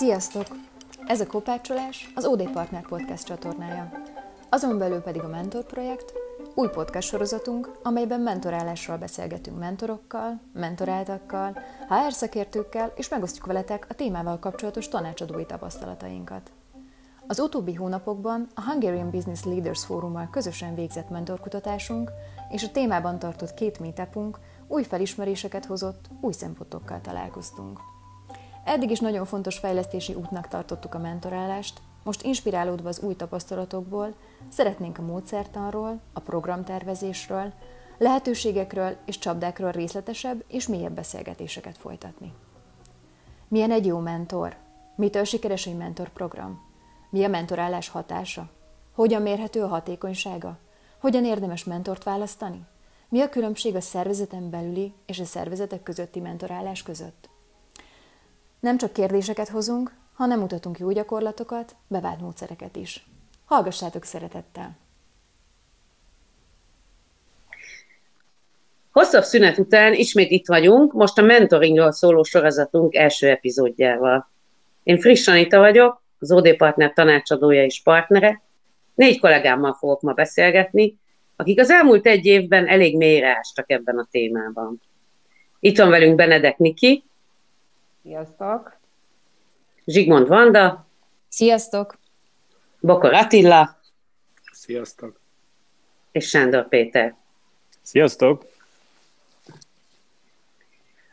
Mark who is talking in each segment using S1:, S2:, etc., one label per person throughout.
S1: Sziasztok! Ez a Kopácsolás az OD Partner Podcast csatornája. Azon belül pedig a Mentor Projekt, új podcast sorozatunk, amelyben mentorálásról beszélgetünk mentorokkal, mentoráltakkal, HR szakértőkkel, és megosztjuk veletek a témával kapcsolatos tanácsadói tapasztalatainkat. Az utóbbi hónapokban a Hungarian Business Leaders Fórummal közösen végzett mentorkutatásunk és a témában tartott két meetupunk új felismeréseket hozott, új szempontokkal találkoztunk. Eddig is nagyon fontos fejlesztési útnak tartottuk a mentorálást, most inspirálódva az új tapasztalatokból, szeretnénk a módszertanról, a programtervezésről, lehetőségekről és csapdákról részletesebb és mélyebb beszélgetéseket folytatni. Milyen egy jó mentor? Mitől sikeres egy mentorprogram? Mi a mentorálás hatása? Hogyan mérhető a hatékonysága? Hogyan érdemes mentort választani? Mi a különbség a szervezeten belüli és a szervezetek közötti mentorálás között? Nem csak kérdéseket hozunk, hanem mutatunk jó gyakorlatokat, bevált módszereket is. Hallgassátok szeretettel!
S2: Hosszabb szünet után ismét itt vagyunk, most a mentoringról szóló sorozatunk első epizódjával. Én Friss Anita vagyok, az OD Partner tanácsadója és partnere. Négy kollégámmal fogok ma beszélgetni, akik az elmúlt egy évben elég mélyre ástak ebben a témában. Itt van velünk Benedek Niki.
S3: Sziasztok!
S2: Zsigmond Vanda.
S1: Sziasztok!
S2: Bokor Attila.
S4: Sziasztok!
S2: És Sándor Péter.
S4: Sziasztok!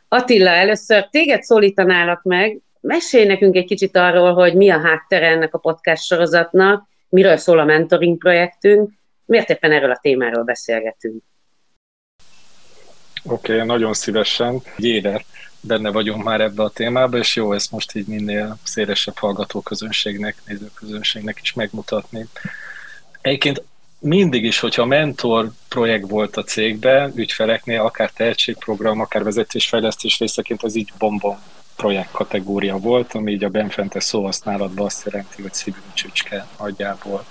S2: Attila, először téged szólítanálak meg, mesélj nekünk egy kicsit arról, hogy mi a háttere ennek a podcast sorozatnak, miről szól a mentoring projektünk, miért éppen erről a témáról beszélgetünk.
S4: Oké, okay, nagyon szívesen. Egy éve benne vagyunk már ebbe a témába, és jó ezt most így minél szélesebb hallgatóközönségnek, nézőközönségnek is megmutatni. Egyébként mindig is, hogyha mentor projekt volt a cégben, ügyfeleknél, akár tehetségprogram, akár vezetésfejlesztés részeként, az így bombon projekt kategória volt, ami így a benfentes szóhasználatban azt jelenti, hogy szívű csücske nagyjából.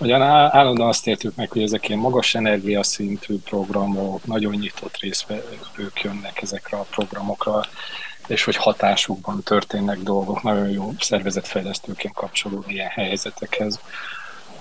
S4: Ugyan állandóan azt értük meg, hogy ezek ilyen magas energiaszintű programok, nagyon nyitott részvevők jönnek ezekre a programokra, és hogy hatásukban történnek dolgok, nagyon jó szervezetfejlesztőként kapcsolódni ilyen helyzetekhez.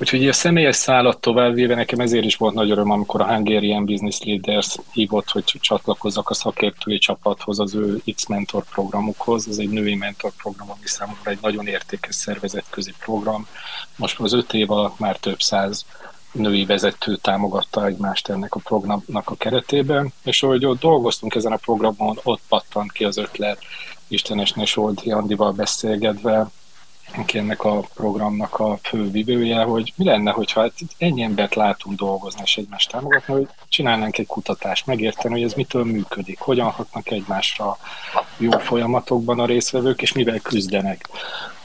S4: Úgyhogy a személyes szállat továbbvéve nekem ezért is volt nagy öröm, amikor a Hungarian Business Leaders hívott, hogy csatlakozzak a szakértői csapathoz, az ő X-mentor programukhoz. Ez egy női mentor program, ami számomra egy nagyon értékes szervezetközi program. Most az öt év alatt már több száz női vezető támogatta egymást ennek a programnak a keretében, és ahogy ott dolgoztunk ezen a programon, ott pattant ki az ötlet, Istenesné Soldi Andival beszélgetve, aki ennek a programnak a fő vivője, hogy mi lenne, hogyha hát ennyi embert látunk dolgozni és egymást támogatni, hogy csinálnánk egy kutatást, megérteni, hogy ez mitől működik, hogyan hatnak egymásra jó folyamatokban a részvevők, és mivel küzdenek.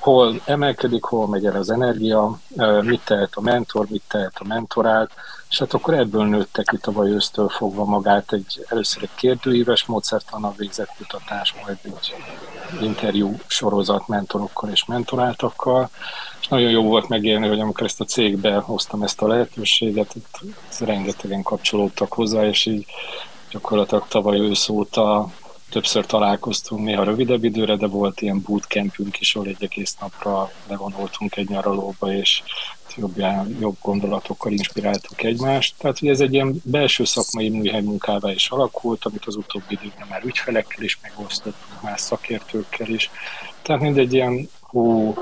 S4: Hol emelkedik, hol megy el az energia, mit tehet a mentor, mit tehet a mentorált, és hát akkor ebből nőttek ki tavaly ősztől fogva magát egy először egy kérdőíves módszertannal végzett kutatás, majd egy interjú sorozat mentorokkal és mentoráltakkal, és nagyon jó volt megélni, hogy amikor ezt a cégbe hoztam ezt a lehetőséget, itt rengetegen kapcsolódtak hozzá, és így gyakorlatilag tavaly ősz óta többször találkoztunk, néha rövidebb időre, de volt ilyen bootcampünk is, ahol egy egész napra levonultunk egy nyaralóba, és jobb, jobb gondolatokkal inspiráltuk egymást. Tehát, hogy ez egy ilyen belső szakmai műhely munkává is alakult, amit az utóbbi időben már ügyfelekkel is megosztottunk, más szakértőkkel is. Tehát mindegy ilyen hó,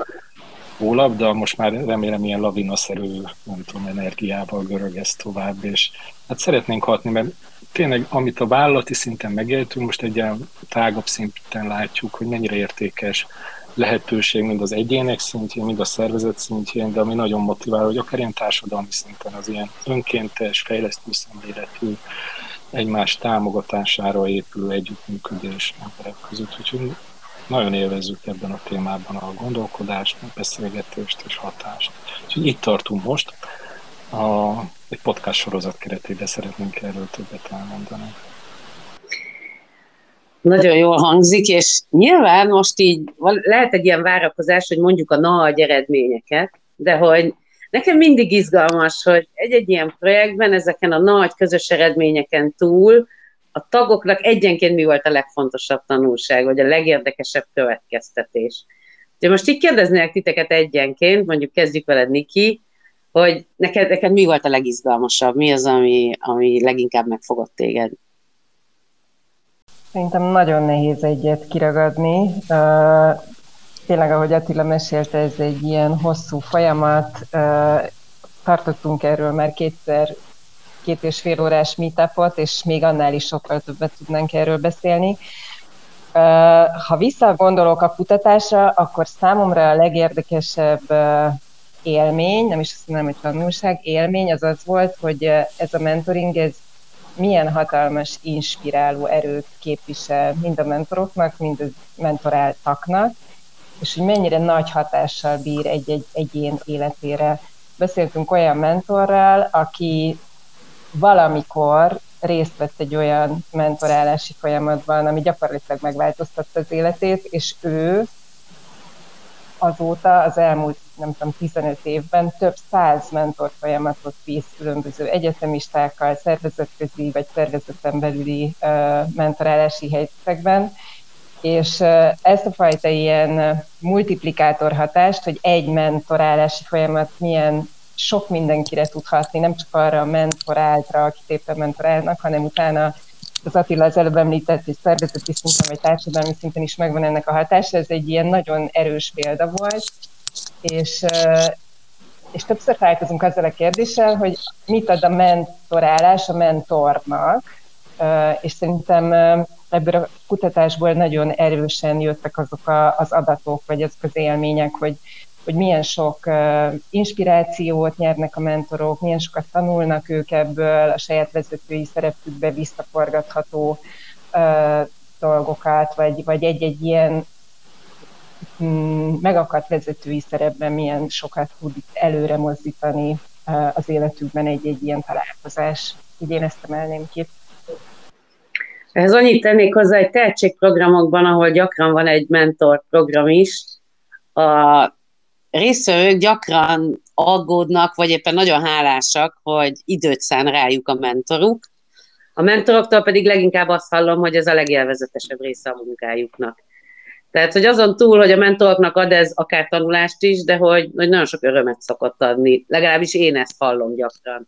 S4: de most már remélem ilyen lavinaszerű, nem tudom, energiával görög ez tovább, és hát szeretnénk hatni, mert tényleg, amit a vállalati szinten megéltünk, most egy ilyen tágabb szinten látjuk, hogy mennyire értékes lehetőség mind az egyének szintjén, mind a szervezet szintjén, de ami nagyon motivál, hogy akár ilyen társadalmi szinten az ilyen önkéntes, fejlesztő szemléletű, egymás támogatására épülő együttműködés emberek között. Úgyhogy nagyon élvezzük ebben a témában a gondolkodást, a beszélgetést és hatást. Úgyhogy itt tartunk most. A, egy podcast sorozat keretében szeretnénk erről többet elmondani.
S2: Nagyon jól hangzik, és nyilván most így lehet egy ilyen várakozás, hogy mondjuk a nagy eredményeket, de hogy nekem mindig izgalmas, hogy egy-egy ilyen projektben ezeken a nagy közös eredményeken túl a tagoknak egyenként mi volt a legfontosabb tanulság, vagy a legérdekesebb következtetés. De most így kérdeznék titeket egyenként, mondjuk kezdjük veled, Niki, hogy neked, neked mi volt a legizgalmasabb? Mi az, ami, ami leginkább megfogott téged?
S3: Szerintem nagyon nehéz egyet kiragadni. Tényleg, ahogy Attila mesélte, ez egy ilyen hosszú folyamat. Tartottunk erről már kétszer két és fél órás meetupot, és még annál is sokkal többet tudnánk erről beszélni. Ha visszagondolok a kutatásra, akkor számomra a legérdekesebb élmény, nem is azt mondom, hogy tanulság, élmény az az volt, hogy ez a mentoring, ez milyen hatalmas inspiráló erőt képvisel mind a mentoroknak, mind a mentoráltaknak, és hogy mennyire nagy hatással bír egy-egy egyén életére. Beszéltünk olyan mentorral, aki valamikor részt vett egy olyan mentorálási folyamatban, ami gyakorlatilag megváltoztatta az életét, és ő azóta az elmúlt, nem tudom, 15 évben több száz mentor folyamatot visz különböző egyetemistákkal, szervezetközi vagy szervezeten belüli mentorálási helyzetekben, és ezt a fajta ilyen multiplikátor hatást, hogy egy mentorálási folyamat milyen sok mindenkire tud hatni, nem csak arra a mentoráltra, akit éppen mentorálnak, hanem utána az Attila az előbb említett, hogy szervezeti szinten vagy társadalmi szinten is megvan ennek a hatása, ez egy ilyen nagyon erős példa volt, és, és többször találkozunk azzal a kérdéssel, hogy mit ad a mentorálás a mentornak, és szerintem ebből a kutatásból nagyon erősen jöttek azok az adatok, vagy azok az élmények, hogy hogy milyen sok inspirációt nyernek a mentorok, milyen sokat tanulnak ők ebből, a saját vezetői szerepükbe visszaforgatható dolgokat, vagy, vagy egy-egy ilyen megakadt vezetői szerepben milyen sokat tud előre mozdítani uh, az életükben egy-egy ilyen találkozás. Így én ezt emelném ki.
S2: Ez annyit tennék hozzá, hogy tehetségprogramokban, ahol gyakran van egy mentor program is, a résztvevők gyakran aggódnak, vagy éppen nagyon hálásak, hogy időt szán rájuk a mentoruk. A mentoroktól pedig leginkább azt hallom, hogy ez a legélvezetesebb része a munkájuknak. Tehát, hogy azon túl, hogy a mentoroknak ad ez akár tanulást is, de hogy, hogy nagyon sok örömet szokott adni. Legalábbis én ezt hallom gyakran.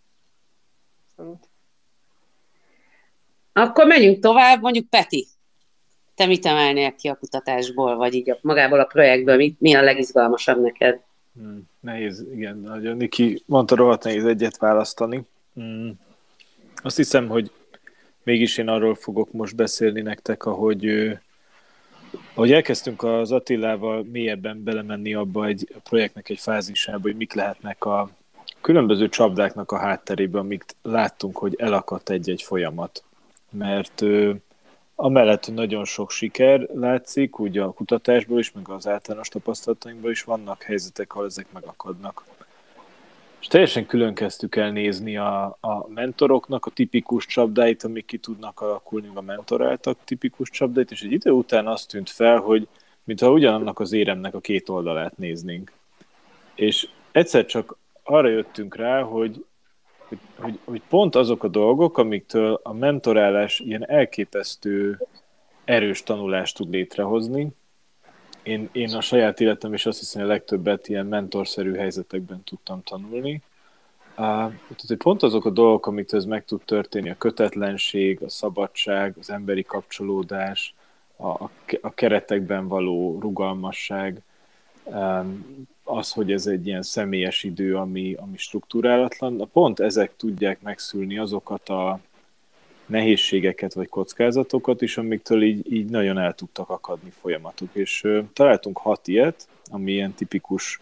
S2: Akkor menjünk tovább, mondjuk Peti. Te mit emelnél ki a kutatásból, vagy így a, magából a projektből, mi, mi a legizgalmasabb neked?
S5: Hmm, nehéz, igen, nagyon. Niki mondta, rohadt nehéz egyet választani. Hmm. Azt hiszem, hogy mégis én arról fogok most beszélni nektek, ahogy, ahogy elkezdtünk az Attilával mélyebben belemenni abba egy a projektnek egy fázisába, hogy mik lehetnek a különböző csapdáknak a hátterében, amik láttunk, hogy elakadt egy-egy folyamat. Mert Amellett, hogy nagyon sok siker látszik, ugye a kutatásból is, meg az általános tapasztalatainkból is vannak helyzetek, ahol ezek megakadnak. És teljesen külön kezdtük el nézni a, a mentoroknak a tipikus csapdáit, amik ki tudnak alakulni, a mentoráltak tipikus csapdáit, és egy idő után azt tűnt fel, hogy mintha ugyanannak az éremnek a két oldalát néznénk. És egyszer csak arra jöttünk rá, hogy hogy, hogy, hogy pont azok a dolgok, amiktől a mentorálás ilyen elképesztő erős tanulást tud létrehozni. Én, én a saját életem is azt hiszem, hogy a legtöbbet ilyen mentorszerű helyzetekben tudtam tanulni. Uh, tehát, pont azok a dolgok, amit ez meg tud történni, a kötetlenség, a szabadság, az emberi kapcsolódás, a, a keretekben való rugalmasság, um, az, hogy ez egy ilyen személyes idő, ami, ami struktúrálatlan, pont ezek tudják megszülni azokat a nehézségeket vagy kockázatokat is, amiktől így, így nagyon el tudtak akadni folyamatok. És ö, találtunk hat ilyet, ami ilyen tipikus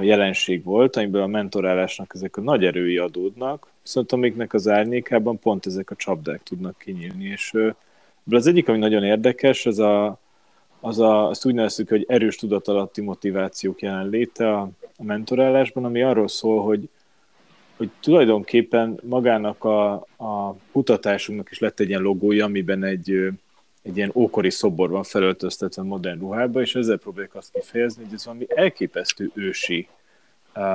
S5: jelenség volt, amiből a mentorálásnak ezek a nagy erői adódnak, viszont amiknek az árnyékában pont ezek a csapdák tudnak kinyílni. És ö, az egyik, ami nagyon érdekes, az a, az a, azt úgy nevezzük, hogy erős tudatalatti motivációk jelenléte a, a mentorálásban, ami arról szól, hogy, hogy tulajdonképpen magának a, a kutatásunknak is lett egy ilyen logója, amiben egy, egy ilyen ókori szobor van felöltöztetve modern ruhába, és ezzel próbálják azt kifejezni, hogy ez valami elképesztő ősi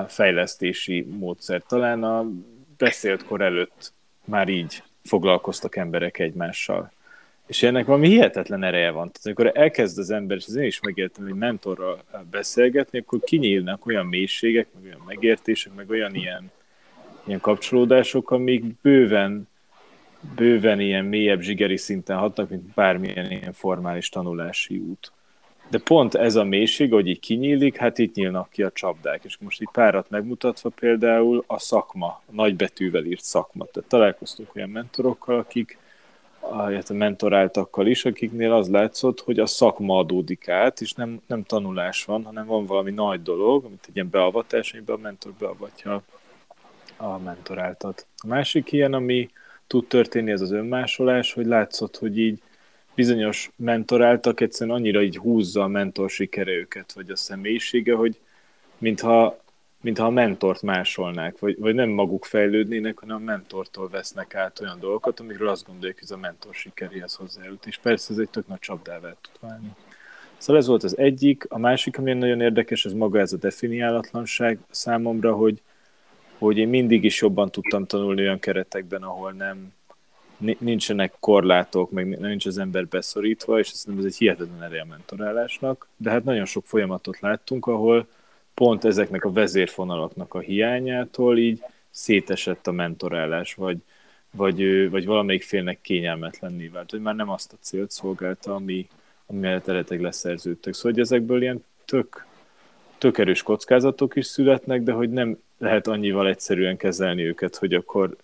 S5: fejlesztési módszer. Talán a beszélt kor előtt már így foglalkoztak emberek egymással És ennek valami hihetetlen ereje van. Tehát amikor elkezd az ember, és az én is megértem, hogy mentorral beszélgetni, akkor kinyílnak olyan mélységek, meg olyan megértések, meg olyan ilyen, ilyen kapcsolódások, amik bőven, bőven ilyen mélyebb zsigeri szinten hatnak, mint bármilyen ilyen formális tanulási út. De pont ez a mélység, hogy így kinyílik, hát itt nyílnak ki a csapdák. És most így párat megmutatva például a szakma, a nagybetűvel írt szakma. Tehát találkoztunk olyan mentorokkal, akik a mentoráltakkal is, akiknél az látszott, hogy a szakma adódik át, és nem, nem tanulás van, hanem van valami nagy dolog, amit egy ilyen beavatás, amiben a mentor beavatja a mentoráltat. A másik ilyen, ami tud történni, ez az önmásolás, hogy látszott, hogy így bizonyos mentoráltak egyszerűen annyira így húzza a mentor sikere őket, vagy a személyisége, hogy mintha, mintha a mentort másolnák, vagy, vagy nem maguk fejlődnének, hanem a mentortól vesznek át olyan dolgokat, amikről azt gondolják, hogy ez a mentor sikeréhez hozzájut. És persze ez egy tök nagy csapdává tud válni. Szóval ez volt az egyik. A másik, ami nagyon érdekes, ez maga ez a definiálatlanság számomra, hogy, hogy én mindig is jobban tudtam tanulni olyan keretekben, ahol nem, nincsenek korlátok, meg nincs az ember beszorítva, és szerintem ez egy hihetetlen ereje a mentorálásnak, de hát nagyon sok folyamatot láttunk, ahol pont ezeknek a vezérfonalaknak a hiányától így szétesett a mentorálás, vagy, vagy, vagy valamelyik félnek kényelmetlenné vált, hogy már nem azt a célt szolgálta, ami, ami mellett eredetileg leszerződtek. Szóval, hogy ezekből ilyen tök, tök erős kockázatok is születnek, de hogy nem lehet annyival egyszerűen kezelni őket, hogy akkor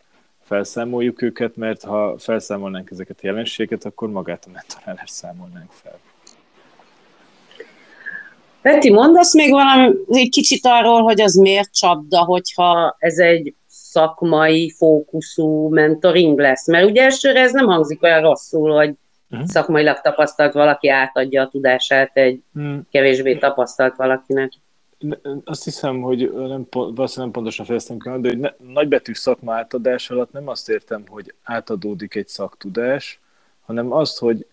S5: felszámoljuk őket, mert ha felszámolnánk ezeket a jelenségeket, akkor magát a mentorálást számolnánk fel.
S2: Peti, mondasz még valami egy kicsit arról, hogy az miért csapda, hogyha ez egy szakmai fókuszú mentoring lesz? Mert ugye elsőre ez nem hangzik olyan rosszul, hogy uh-huh. szakmailag tapasztalt valaki átadja a tudását egy uh-huh. kevésbé tapasztalt valakinek
S5: azt hiszem, hogy nem, valószínűleg nem pontosan fejeztem ki, de hogy ne, nagybetű szakma átadás alatt nem azt értem, hogy átadódik egy szaktudás, hanem azt, hogy,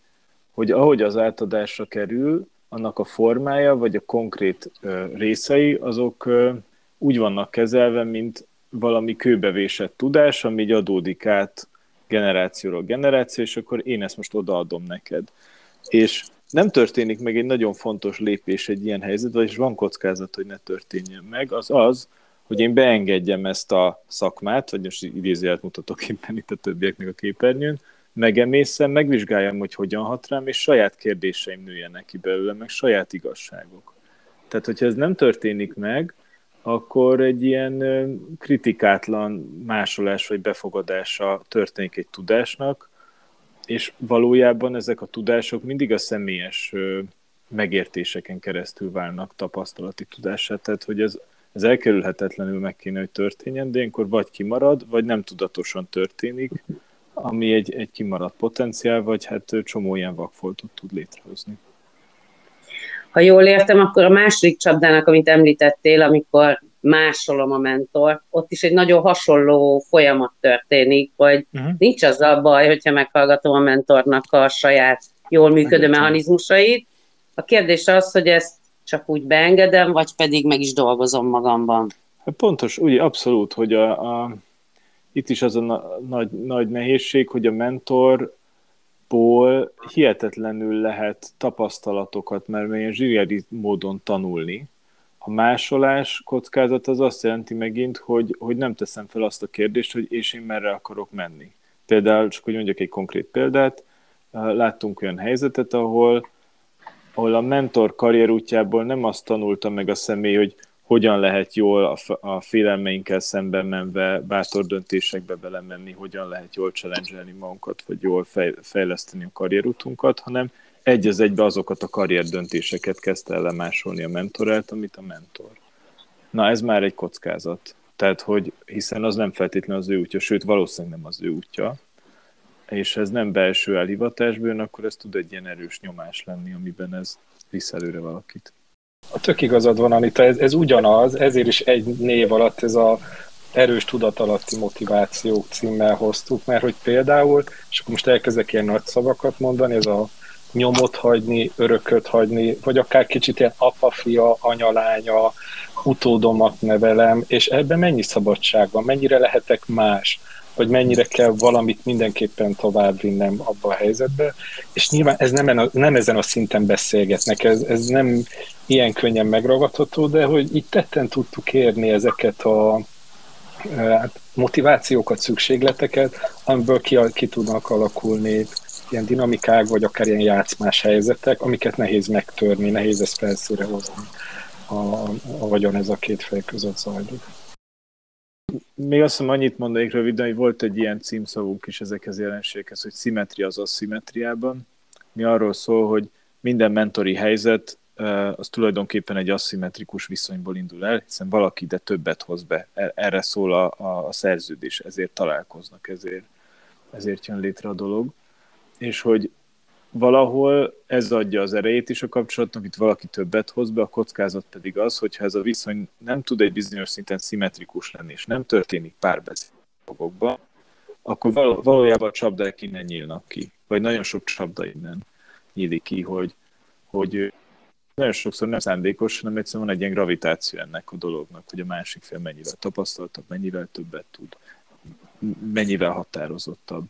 S5: hogy ahogy az átadásra kerül, annak a formája, vagy a konkrét ö, részei, azok ö, úgy vannak kezelve, mint valami kőbevésett tudás, ami így adódik át generációról generáció, és akkor én ezt most odaadom neked. És nem történik meg egy nagyon fontos lépés egy ilyen helyzetben, és van kockázat, hogy ne történjen meg, az az, hogy én beengedjem ezt a szakmát, vagy most idézőjelet mutatok éppen itt a többieknek a képernyőn, megemészem, megvizsgáljam, hogy hogyan hat rám, és saját kérdéseim nőjenek ki belőle, meg saját igazságok. Tehát, hogyha ez nem történik meg, akkor egy ilyen kritikátlan másolás vagy befogadása történik egy tudásnak, és valójában ezek a tudások mindig a személyes megértéseken keresztül válnak tapasztalati tudásá, tehát hogy ez, ez elkerülhetetlenül meg kéne, hogy történjen, de ilyenkor vagy kimarad, vagy nem tudatosan történik, ami egy, egy kimaradt potenciál, vagy hát csomó ilyen vakfoltot tud létrehozni.
S2: Ha jól értem, akkor a második csapdának, amit említettél, amikor másolom a mentor, ott is egy nagyon hasonló folyamat történik, hogy uh-huh. nincs az a baj, hogyha meghallgatom a mentornak a saját jól működő mechanizmusait. A kérdés az, hogy ezt csak úgy beengedem, vagy pedig meg is dolgozom magamban.
S5: Hát pontos, ugye abszolút, hogy a, a, itt is az a na, nagy, nagy nehézség, hogy a mentorból hihetetlenül lehet tapasztalatokat, mert milyen zsíri módon tanulni, a másolás kockázat az azt jelenti megint, hogy, hogy nem teszem fel azt a kérdést, hogy és én merre akarok menni. Például, csak hogy mondjak egy konkrét példát, láttunk olyan helyzetet, ahol, ahol a mentor karrierútjából nem azt tanulta meg a személy, hogy hogyan lehet jól a, a félelmeinkkel szemben menve bátor döntésekbe belemenni, hogyan lehet jól challenge magunkat, vagy jól fej, fejleszteni a karrierutunkat, hanem egy az egybe azokat a karrierdöntéseket kezdte el lemásolni a mentorát, amit a mentor. Na ez már egy kockázat. Tehát, hogy hiszen az nem feltétlenül az ő útja, sőt valószínűleg nem az ő útja, és ez nem belső elhivatásból, akkor ez tud egy ilyen erős nyomás lenni, amiben ez visz előre valakit.
S4: A tök igazad van, Anita, ez, ez ugyanaz, ezért is egy név alatt ez a erős tudatalatti motivációk címmel hoztuk, mert hogy például, és akkor most elkezdek ilyen nagy szavakat mondani, ez a nyomot hagyni, örököt hagyni, vagy akár kicsit ilyen apa-fia, anya, utódomat nevelem, és ebben mennyi szabadság van, mennyire lehetek más. vagy mennyire kell valamit mindenképpen tovább vinnem abba a helyzetbe, és nyilván ez nem, nem ezen a szinten beszélgetnek, ez, ez nem ilyen könnyen megragadható, de hogy itt tetten tudtuk érni ezeket a hát, motivációkat, szükségleteket, amiből ki, ki tudnak alakulni ilyen dinamikák, vagy akár ilyen játszmás helyzetek, amiket nehéz megtörni, nehéz ezt felszíre hozni, a, a vagyon ez a két fej között zajlik.
S5: Még azt hiszem annyit mondanék röviden, hogy volt egy ilyen címszavunk is ezekhez jelenségekhez, hogy szimetria az asszimetriában. Mi arról szól, hogy minden mentori helyzet az tulajdonképpen egy aszimmetrikus viszonyból indul el, hiszen valaki ide többet hoz be. E, erre szól a, a, a szerződés, ezért találkoznak, ezért, ezért jön létre a dolog. És hogy valahol ez adja az erejét is a kapcsolatnak, itt valaki többet hoz be, a kockázat pedig az, hogyha ez a viszony nem tud egy bizonyos szinten szimmetrikus lenni, és nem történik párbeszéd akkor valójában a csapdák innen nyílnak ki, vagy nagyon sok csapda innen nyílik ki, hogy, hogy nagyon sokszor nem szándékos, hanem egyszerűen van egy ilyen gravitáció ennek a dolognak, hogy a másik fél mennyivel tapasztaltabb, mennyivel többet tud, mennyivel határozottabb.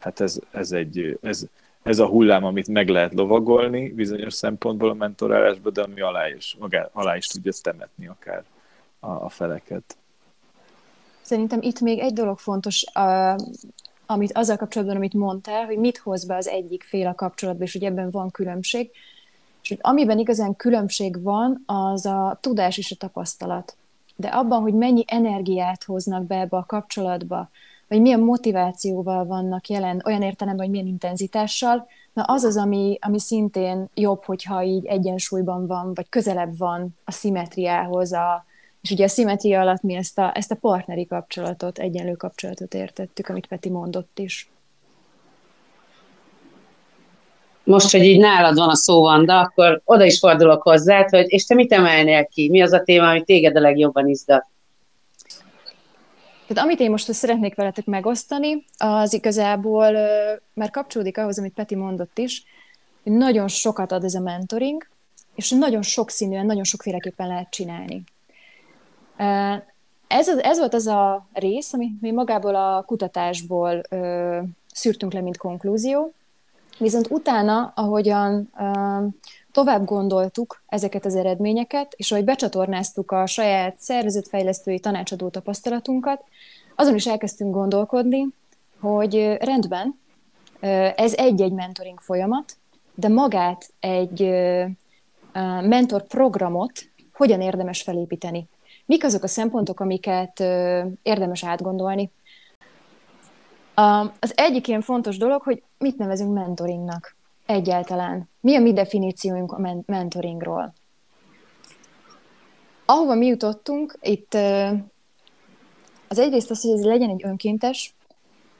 S5: Hát ez, ez, egy, ez, ez a hullám, amit meg lehet lovagolni bizonyos szempontból a mentorálásban, de ami alá is, magá, alá is tudja temetni akár a, a feleket.
S1: Szerintem itt még egy dolog fontos, a, amit azzal kapcsolatban, amit mondtál, hogy mit hoz be az egyik fél a kapcsolatba, és hogy ebben van különbség. És hogy amiben igazán különbség van, az a tudás és a tapasztalat. De abban, hogy mennyi energiát hoznak be ebbe a kapcsolatba, vagy milyen motivációval vannak jelen, olyan értelemben, hogy milyen intenzitással, na az az, ami, ami szintén jobb, hogyha így egyensúlyban van, vagy közelebb van a szimetriához, a, és ugye a szimetria alatt mi ezt a, ezt a partneri kapcsolatot, egyenlő kapcsolatot értettük, amit Peti mondott is.
S2: most, hogy így nálad van a szó, Vanda, akkor oda is fordulok hozzád, hogy és te mit emelnél ki? Mi az a téma, ami téged a legjobban izgat?
S1: Tehát amit én most szeretnék veletek megosztani, az igazából már kapcsolódik ahhoz, amit Peti mondott is, hogy nagyon sokat ad ez a mentoring, és nagyon sokszínűen, nagyon sokféleképpen lehet csinálni. Ez, az, ez volt az a rész, amit mi magából a kutatásból ö, szűrtünk le, mint konklúzió, Viszont utána, ahogyan tovább gondoltuk ezeket az eredményeket, és ahogy becsatornáztuk a saját szervezetfejlesztői tanácsadó tapasztalatunkat, azon is elkezdtünk gondolkodni, hogy rendben, ez egy-egy mentoring folyamat, de magát egy mentor programot hogyan érdemes felépíteni. Mik azok a szempontok, amiket érdemes átgondolni, az egyik ilyen fontos dolog, hogy mit nevezünk mentoringnak egyáltalán. Mi a mi definíciónk a mentoringról? Ahova mi jutottunk, itt az egyrészt az, hogy ez legyen egy önkéntes,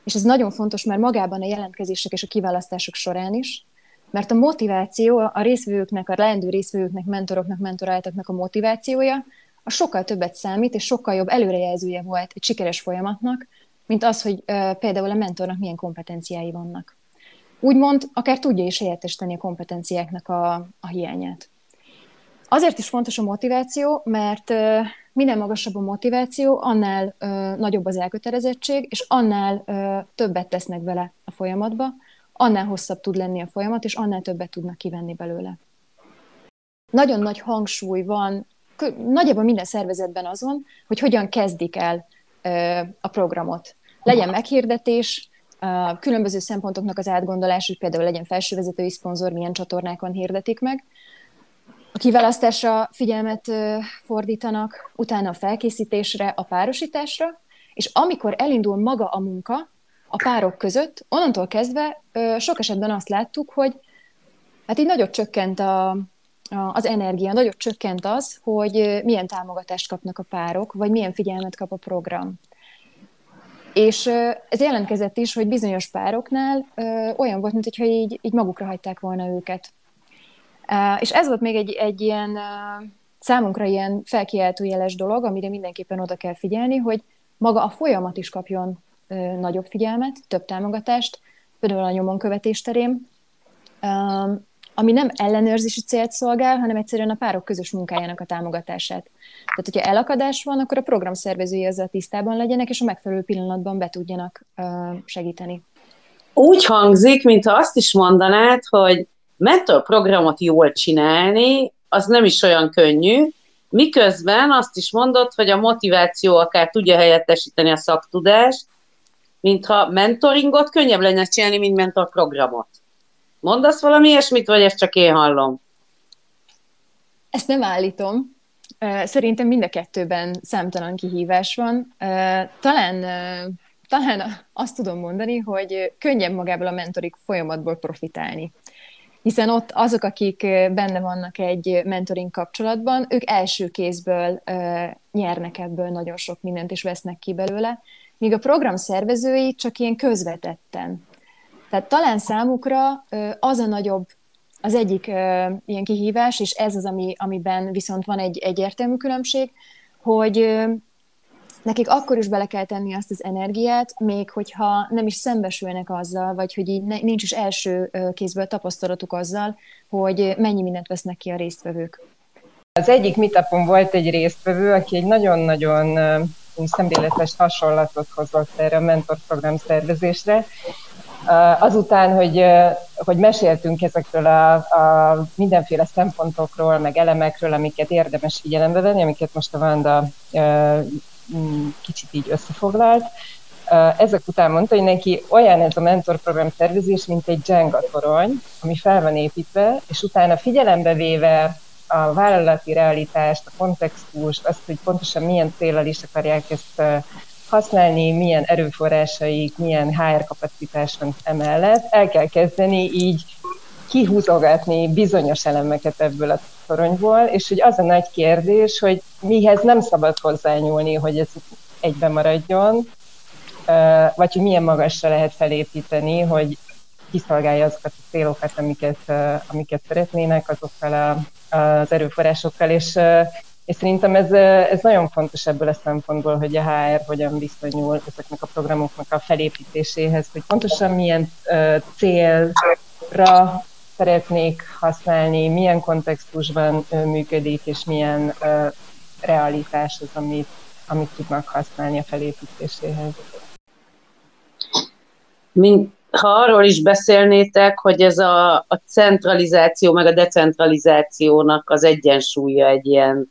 S1: és ez nagyon fontos már magában a jelentkezések és a kiválasztások során is, mert a motiváció, a részvevőknek, a leendő részvevőknek, mentoroknak, mentoráltaknak a motivációja, a sokkal többet számít, és sokkal jobb előrejelzője volt egy sikeres folyamatnak, mint az, hogy például a mentornak milyen kompetenciái vannak. Úgymond akár tudja is helyettesíteni a kompetenciáknak a, a hiányát. Azért is fontos a motiváció, mert minél magasabb a motiváció, annál nagyobb az elkötelezettség, és annál többet tesznek vele a folyamatba, annál hosszabb tud lenni a folyamat, és annál többet tudnak kivenni belőle. Nagyon nagy hangsúly van nagyjából minden szervezetben azon, hogy hogyan kezdik el a programot legyen meghirdetés, különböző szempontoknak az átgondolás, hogy például legyen felsővezetői szponzor, milyen csatornákon hirdetik meg. A kiválasztásra figyelmet fordítanak, utána a felkészítésre, a párosításra, és amikor elindul maga a munka a párok között, onnantól kezdve sok esetben azt láttuk, hogy hát így nagyot csökkent a, az energia, nagyot csökkent az, hogy milyen támogatást kapnak a párok, vagy milyen figyelmet kap a program. És ez jelentkezett is, hogy bizonyos pároknál olyan volt, mintha így, így magukra hagyták volna őket. És ez volt még egy, egy ilyen számunkra ilyen felkiáltójeles dolog, amire mindenképpen oda kell figyelni, hogy maga a folyamat is kapjon nagyobb figyelmet, több támogatást, például a nyomonkövetés terén. Ami nem ellenőrzési célt szolgál, hanem egyszerűen a párok közös munkájának a támogatását. Tehát, hogyha elakadás van, akkor a program szervezői ezzel tisztában legyenek, és a megfelelő pillanatban be tudjanak segíteni.
S2: Úgy hangzik, mintha azt is mondanád, hogy mentor programot jól csinálni, az nem is olyan könnyű, miközben azt is mondod, hogy a motiváció akár tudja helyettesíteni a szaktudást, mintha mentoringot könnyebb lenne csinálni, mint mentorprogramot. Mondasz valami ilyesmit, vagy ezt csak én hallom?
S1: Ezt nem állítom. Szerintem mind a kettőben számtalan kihívás van. Talán, talán azt tudom mondani, hogy könnyebb magából a mentorik folyamatból profitálni. Hiszen ott azok, akik benne vannak egy mentoring kapcsolatban, ők első kézből nyernek ebből nagyon sok mindent, és vesznek ki belőle, míg a program szervezői csak ilyen közvetetten. Tehát talán számukra az a nagyobb, az egyik ilyen kihívás, és ez az, ami, amiben viszont van egy egyértelmű különbség, hogy nekik akkor is bele kell tenni azt az energiát, még hogyha nem is szembesülnek azzal, vagy hogy így nincs is első kézből tapasztalatuk azzal, hogy mennyi mindent vesznek ki a résztvevők.
S3: Az egyik mitapon volt egy résztvevő, aki egy nagyon-nagyon szemléletes hasonlatot hozott erre a mentorprogram szervezésre. Azután, hogy, hogy meséltünk ezekről a, a mindenféle szempontokról, meg elemekről, amiket érdemes figyelembe venni, amiket most a Vanda kicsit így összefoglalt, ezek után mondta, hogy neki olyan ez a mentorprogram tervezés, mint egy Jenga torony, ami fel van építve, és utána figyelembe véve a vállalati realitást, a kontextust, azt, hogy pontosan milyen célral is akarják ezt használni, milyen erőforrásaik, milyen HR kapacitás emellett, el kell kezdeni így kihúzogatni bizonyos elemeket ebből a toronyból, és hogy az a nagy kérdés, hogy mihez nem szabad hozzányúlni, hogy ez egyben maradjon, vagy hogy milyen magasra lehet felépíteni, hogy kiszolgálja azokat a célokat, amiket, amiket szeretnének azokkal a, az erőforrásokkal, és, és szerintem ez, ez nagyon fontos ebből a szempontból, hogy a HR hogyan viszonyul ezeknek a programoknak a felépítéséhez, hogy pontosan milyen célra szeretnék használni, milyen kontextusban működik, és milyen realitás az, amit, amit tudnak használni a felépítéséhez.
S2: Mint ha arról is beszélnétek, hogy ez a, a centralizáció meg a decentralizációnak az egyensúlya egy ilyen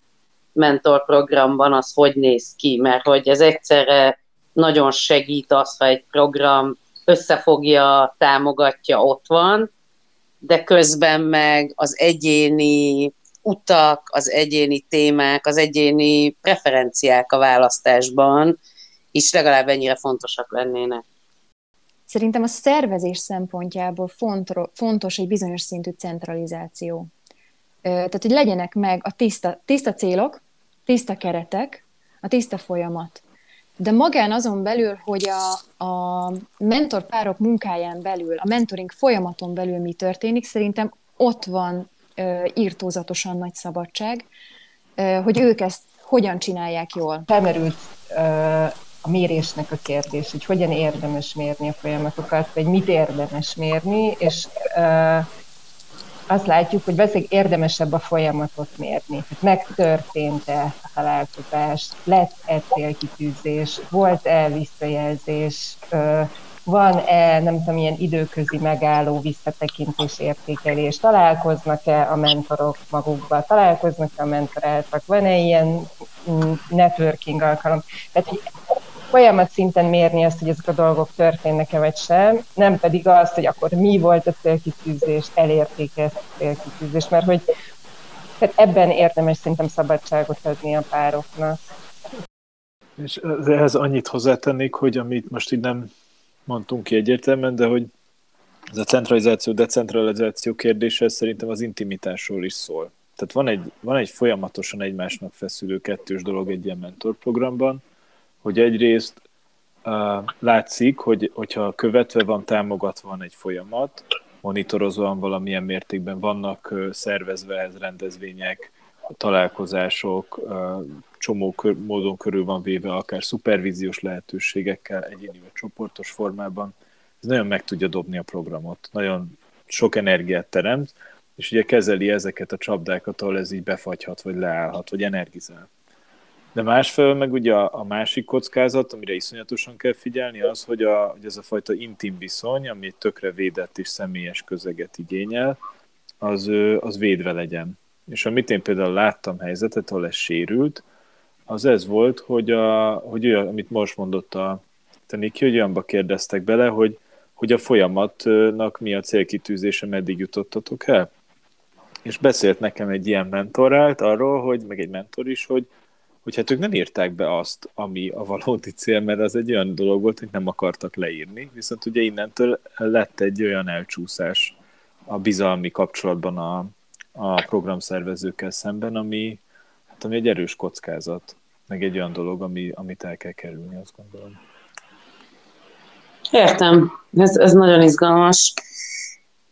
S2: mentorprogramban, az hogy néz ki, mert hogy ez egyszerre nagyon segít az, ha egy program összefogja, támogatja, ott van, de közben meg az egyéni utak, az egyéni témák, az egyéni preferenciák a választásban is legalább ennyire fontosak lennének.
S1: Szerintem a szervezés szempontjából fontos egy bizonyos szintű centralizáció. Tehát, hogy legyenek meg a tiszta, tiszta célok, tiszta keretek, a tiszta folyamat. De magán azon belül, hogy a, a mentorpárok munkáján belül, a mentoring folyamaton belül mi történik, szerintem ott van ö, írtózatosan nagy szabadság, ö, hogy ők ezt hogyan csinálják jól.
S3: Felmerült ö, a mérésnek a kérdés, hogy hogyan érdemes mérni a folyamatokat, vagy mit érdemes mérni, és uh, azt látjuk, hogy valószínűleg érdemesebb a folyamatot mérni. Megtörtént-e a találkozás, lett-e célkitűzés, volt-e visszajelzés, van-e, nem tudom, ilyen időközi megálló visszatekintés, értékelés, találkoznak-e a mentorok magukba, találkoznak-e a mentoráltak, van-e ilyen mm, networking alkalom. Tehát, folyamat szinten mérni azt, hogy ezek a dolgok történnek-e vagy sem, nem pedig azt, hogy akkor mi volt a célkitűzés, elérték ezt a célkitűzést, mert hogy tehát ebben érdemes szerintem szabadságot adni a pároknak.
S5: És ehhez annyit hozzátennék, hogy amit most így nem mondtunk ki egyértelműen, de hogy ez a centralizáció, decentralizáció kérdése szerintem az intimitásról is szól. Tehát van egy, van egy folyamatosan egymásnak feszülő kettős dolog egy ilyen mentorprogramban, hogy egyrészt uh, látszik, hogy, hogyha követve van, támogatva van egy folyamat, monitorozva van valamilyen mértékben, vannak uh, szervezve ez rendezvények, találkozások, uh, csomó kör, módon körül van véve, akár szupervíziós lehetőségekkel, egyéni vagy csoportos formában. Ez nagyon meg tudja dobni a programot, nagyon sok energiát teremt, és ugye kezeli ezeket a csapdákat, ahol ez így befagyhat, vagy leállhat, vagy energizál. De másfelől meg ugye a, a másik kockázat, amire iszonyatosan kell figyelni, az, hogy, a, hogy ez a fajta intim viszony, ami tökre védett és személyes közeget igényel, az, az védve legyen. És amit én például láttam helyzetet, ahol ez sérült, az ez volt, hogy, a, hogy olyan, amit most mondott a Niki, hogy olyanba kérdeztek bele, hogy, hogy a folyamatnak mi a célkitűzése, meddig jutottatok el. És beszélt nekem egy ilyen mentorált arról, hogy, meg egy mentor is, hogy, hogy hát ők nem írták be azt, ami a valódi cél, mert az egy olyan dolog volt, hogy nem akartak leírni, viszont ugye innentől lett egy olyan elcsúszás a bizalmi kapcsolatban a, a programszervezőkkel szemben, ami, hát ami egy erős kockázat, meg egy olyan dolog, ami, amit el kell kerülni, azt gondolom.
S2: Értem, ez, ez nagyon izgalmas.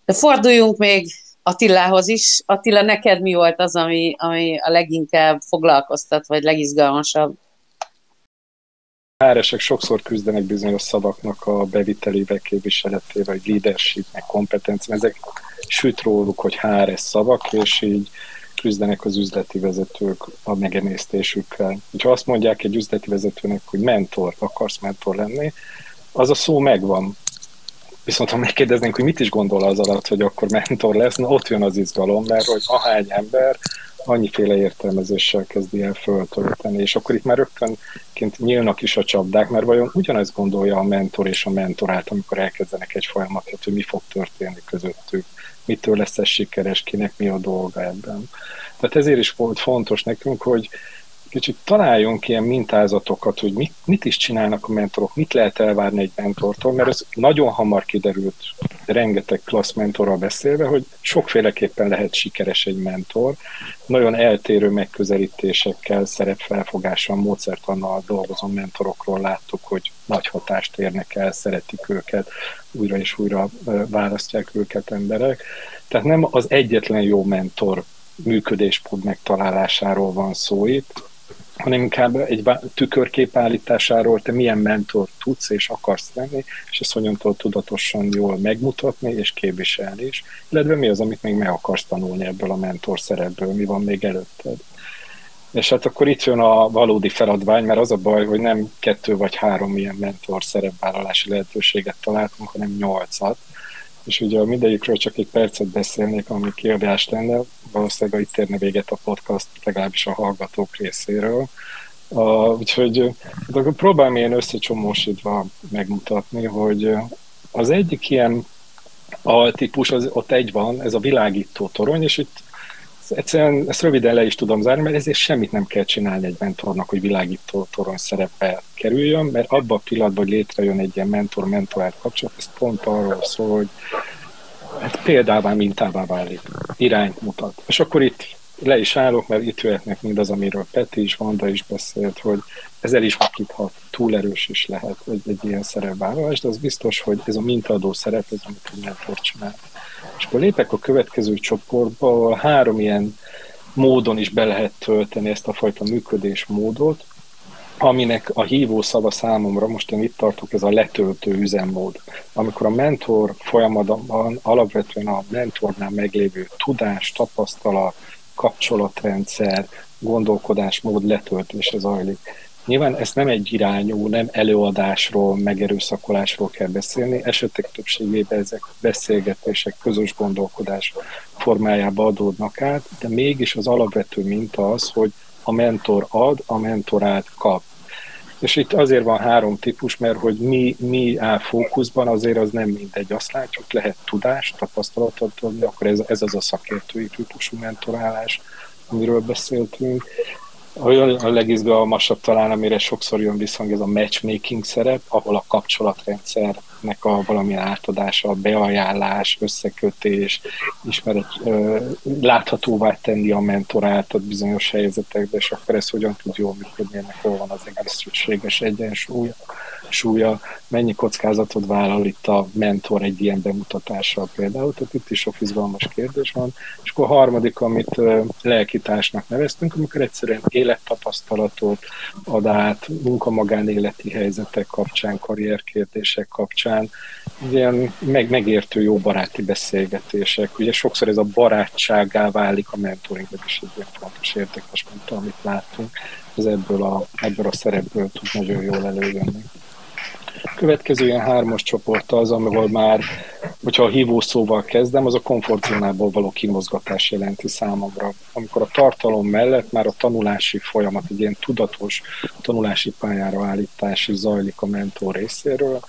S2: De forduljunk még Attilához is. Attila, neked mi volt az, ami, ami a leginkább foglalkoztat, vagy legizgalmasabb?
S4: HR-esek sokszor küzdenek bizonyos szavaknak a bevitelével, képviseletével, vagy leadership, meg kompetencia. Ezek süt róluk, hogy HRS szavak, és így küzdenek az üzleti vezetők a megemésztésükkel. Ha azt mondják egy üzleti vezetőnek, hogy mentor, akarsz mentor lenni, az a szó megvan. Viszont ha megkérdeznénk, hogy mit is gondol az alatt, hogy akkor mentor lesz, na ott jön az izgalom, mert hogy ahány ember annyiféle értelmezéssel kezdi el föltölteni, és akkor itt már rögtönként nyílnak is a csapdák, mert vajon ugyanezt gondolja a mentor és a mentorát, amikor elkezdenek egy folyamatot, hogy mi fog történni közöttük, mitől lesz ez sikeres, kinek mi a dolga ebben. Tehát ezért is volt fontos nekünk, hogy kicsit találjunk ilyen mintázatokat, hogy mit, mit is csinálnak a mentorok, mit lehet elvárni egy mentortól, mert ez nagyon hamar kiderült, rengeteg klassz mentorral beszélve, hogy sokféleképpen lehet sikeres egy mentor, nagyon eltérő megközelítésekkel, szerepfelfogással, módszertannal dolgozó mentorokról láttuk, hogy nagy hatást érnek el, szeretik őket, újra és újra választják őket emberek. Tehát nem az egyetlen jó mentor működéspód megtalálásáról van szó itt, hanem inkább egy tükörkép állításáról, te milyen mentor tudsz és akarsz lenni, és ezt hogyan tudatosan jól megmutatni és képviselni is, illetve mi az, amit még meg akarsz tanulni ebből a mentor szerepből, mi van még előtted. És hát akkor itt jön a valódi feladvány, mert az a baj, hogy nem kettő vagy három ilyen mentor szerepvállalási lehetőséget találtunk, hanem nyolcat, és ugye mindegyikről csak egy percet beszélnék, ami kérdés lenne, valószínűleg itt érne véget a podcast, legalábbis a hallgatók részéről. Uh, úgyhogy hát akkor próbálom ilyen összecsomósítva megmutatni, hogy az egyik ilyen altípus, az, ott egy van, ez a világító torony, és itt egyszerűen ezt röviden le is tudom zárni, mert ezért semmit nem kell csinálni egy mentornak, hogy világító torony szerepe kerüljön, mert abban a pillanatban, hogy létrejön egy ilyen mentor-mentorált kapcsolat, ez pont arról szól, hogy hát példává, mintává válik, irányt mutat. És akkor itt le is állok, mert itt jöhetnek mindaz, amiről Peti is, Vanda is beszélt, hogy ez el is vakíthat, túl erős is lehet egy, egy ilyen szerepvállalás, de az biztos, hogy ez a mintaadó szerep, ez amit a mentor csinál. És akkor lépek a következő csoportba, ahol három ilyen módon is be lehet tölteni ezt a fajta működésmódot, aminek a hívó szava számomra, most én itt tartok, ez a letöltő üzemmód. Amikor a mentor folyamatban alapvetően a mentornál meglévő tudás, tapasztalat, kapcsolatrendszer, gondolkodásmód letöltése zajlik. Nyilván ezt nem egy irányú, nem előadásról, megerőszakolásról kell beszélni, esetek többségében ezek beszélgetések, közös gondolkodás formájába adódnak át, de mégis az alapvető minta az, hogy a mentor ad, a mentorát kap. És itt azért van három típus, mert hogy mi, mi áll fókuszban, azért az nem mindegy. Azt látjuk, lehet tudást, tapasztalatot adni, akkor ez, ez az a szakértői típusú mentorálás, amiről beszéltünk. A legizgalmasabb talán, amire sokszor jön visszhang, ez a matchmaking szerep, ahol a kapcsolatrendszernek a valamilyen átadása, a beajánlás, összekötés, ismeret, láthatóvá tenni a mentoráltat bizonyos helyzetekben, és akkor ez hogyan tud jól működni, ennek hol van az egészséges egyensúly. Súlya, mennyi kockázatot vállal itt a mentor egy ilyen bemutatással például, tehát itt is sok izgalmas kérdés van. És akkor a harmadik, amit lelkitársnak neveztünk, amikor egyszerűen élettapasztalatot ad át, munkamagánéleti helyzetek kapcsán, karrierkérdések kapcsán, ilyen meg, megértő jó baráti beszélgetések. Ugye sokszor ez a barátságá válik a mentoring, is egy ilyen fontos értékes mint amit látunk. Ez ebből a, ebből a szerepből tud nagyon jól előjönni. Következő ilyen hármas csoport az, ahol már, hogyha a hívó szóval kezdem, az a komfortzónából való kimozgatás jelenti számomra. Amikor a tartalom mellett már a tanulási folyamat, egy ilyen tudatos tanulási pályára állítás is zajlik a mentor részéről,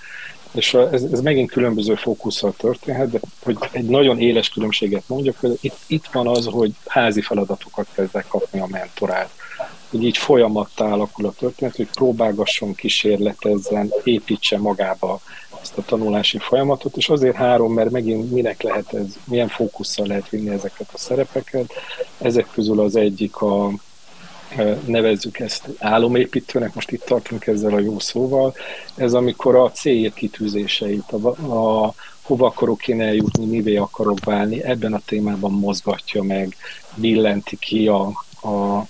S4: és ez, ez megint különböző fókusszal történhet, de hogy egy nagyon éles különbséget mondjak, hogy itt, itt van az, hogy házi feladatokat kezdek kapni a mentorát hogy így folyamattá alakul a történet, hogy próbálgasson, kísérletezzen, építse magába ezt a tanulási folyamatot, és azért három, mert megint minek lehet ez, milyen fókusszal lehet vinni ezeket a szerepeket. Ezek közül az egyik a, e, nevezzük ezt álomépítőnek, most itt tartunk ezzel a jó szóval, ez amikor a cél kitűzéseit, a, a hova akarok én eljutni, mivé akarok válni, ebben a témában mozgatja meg, billenti ki a, a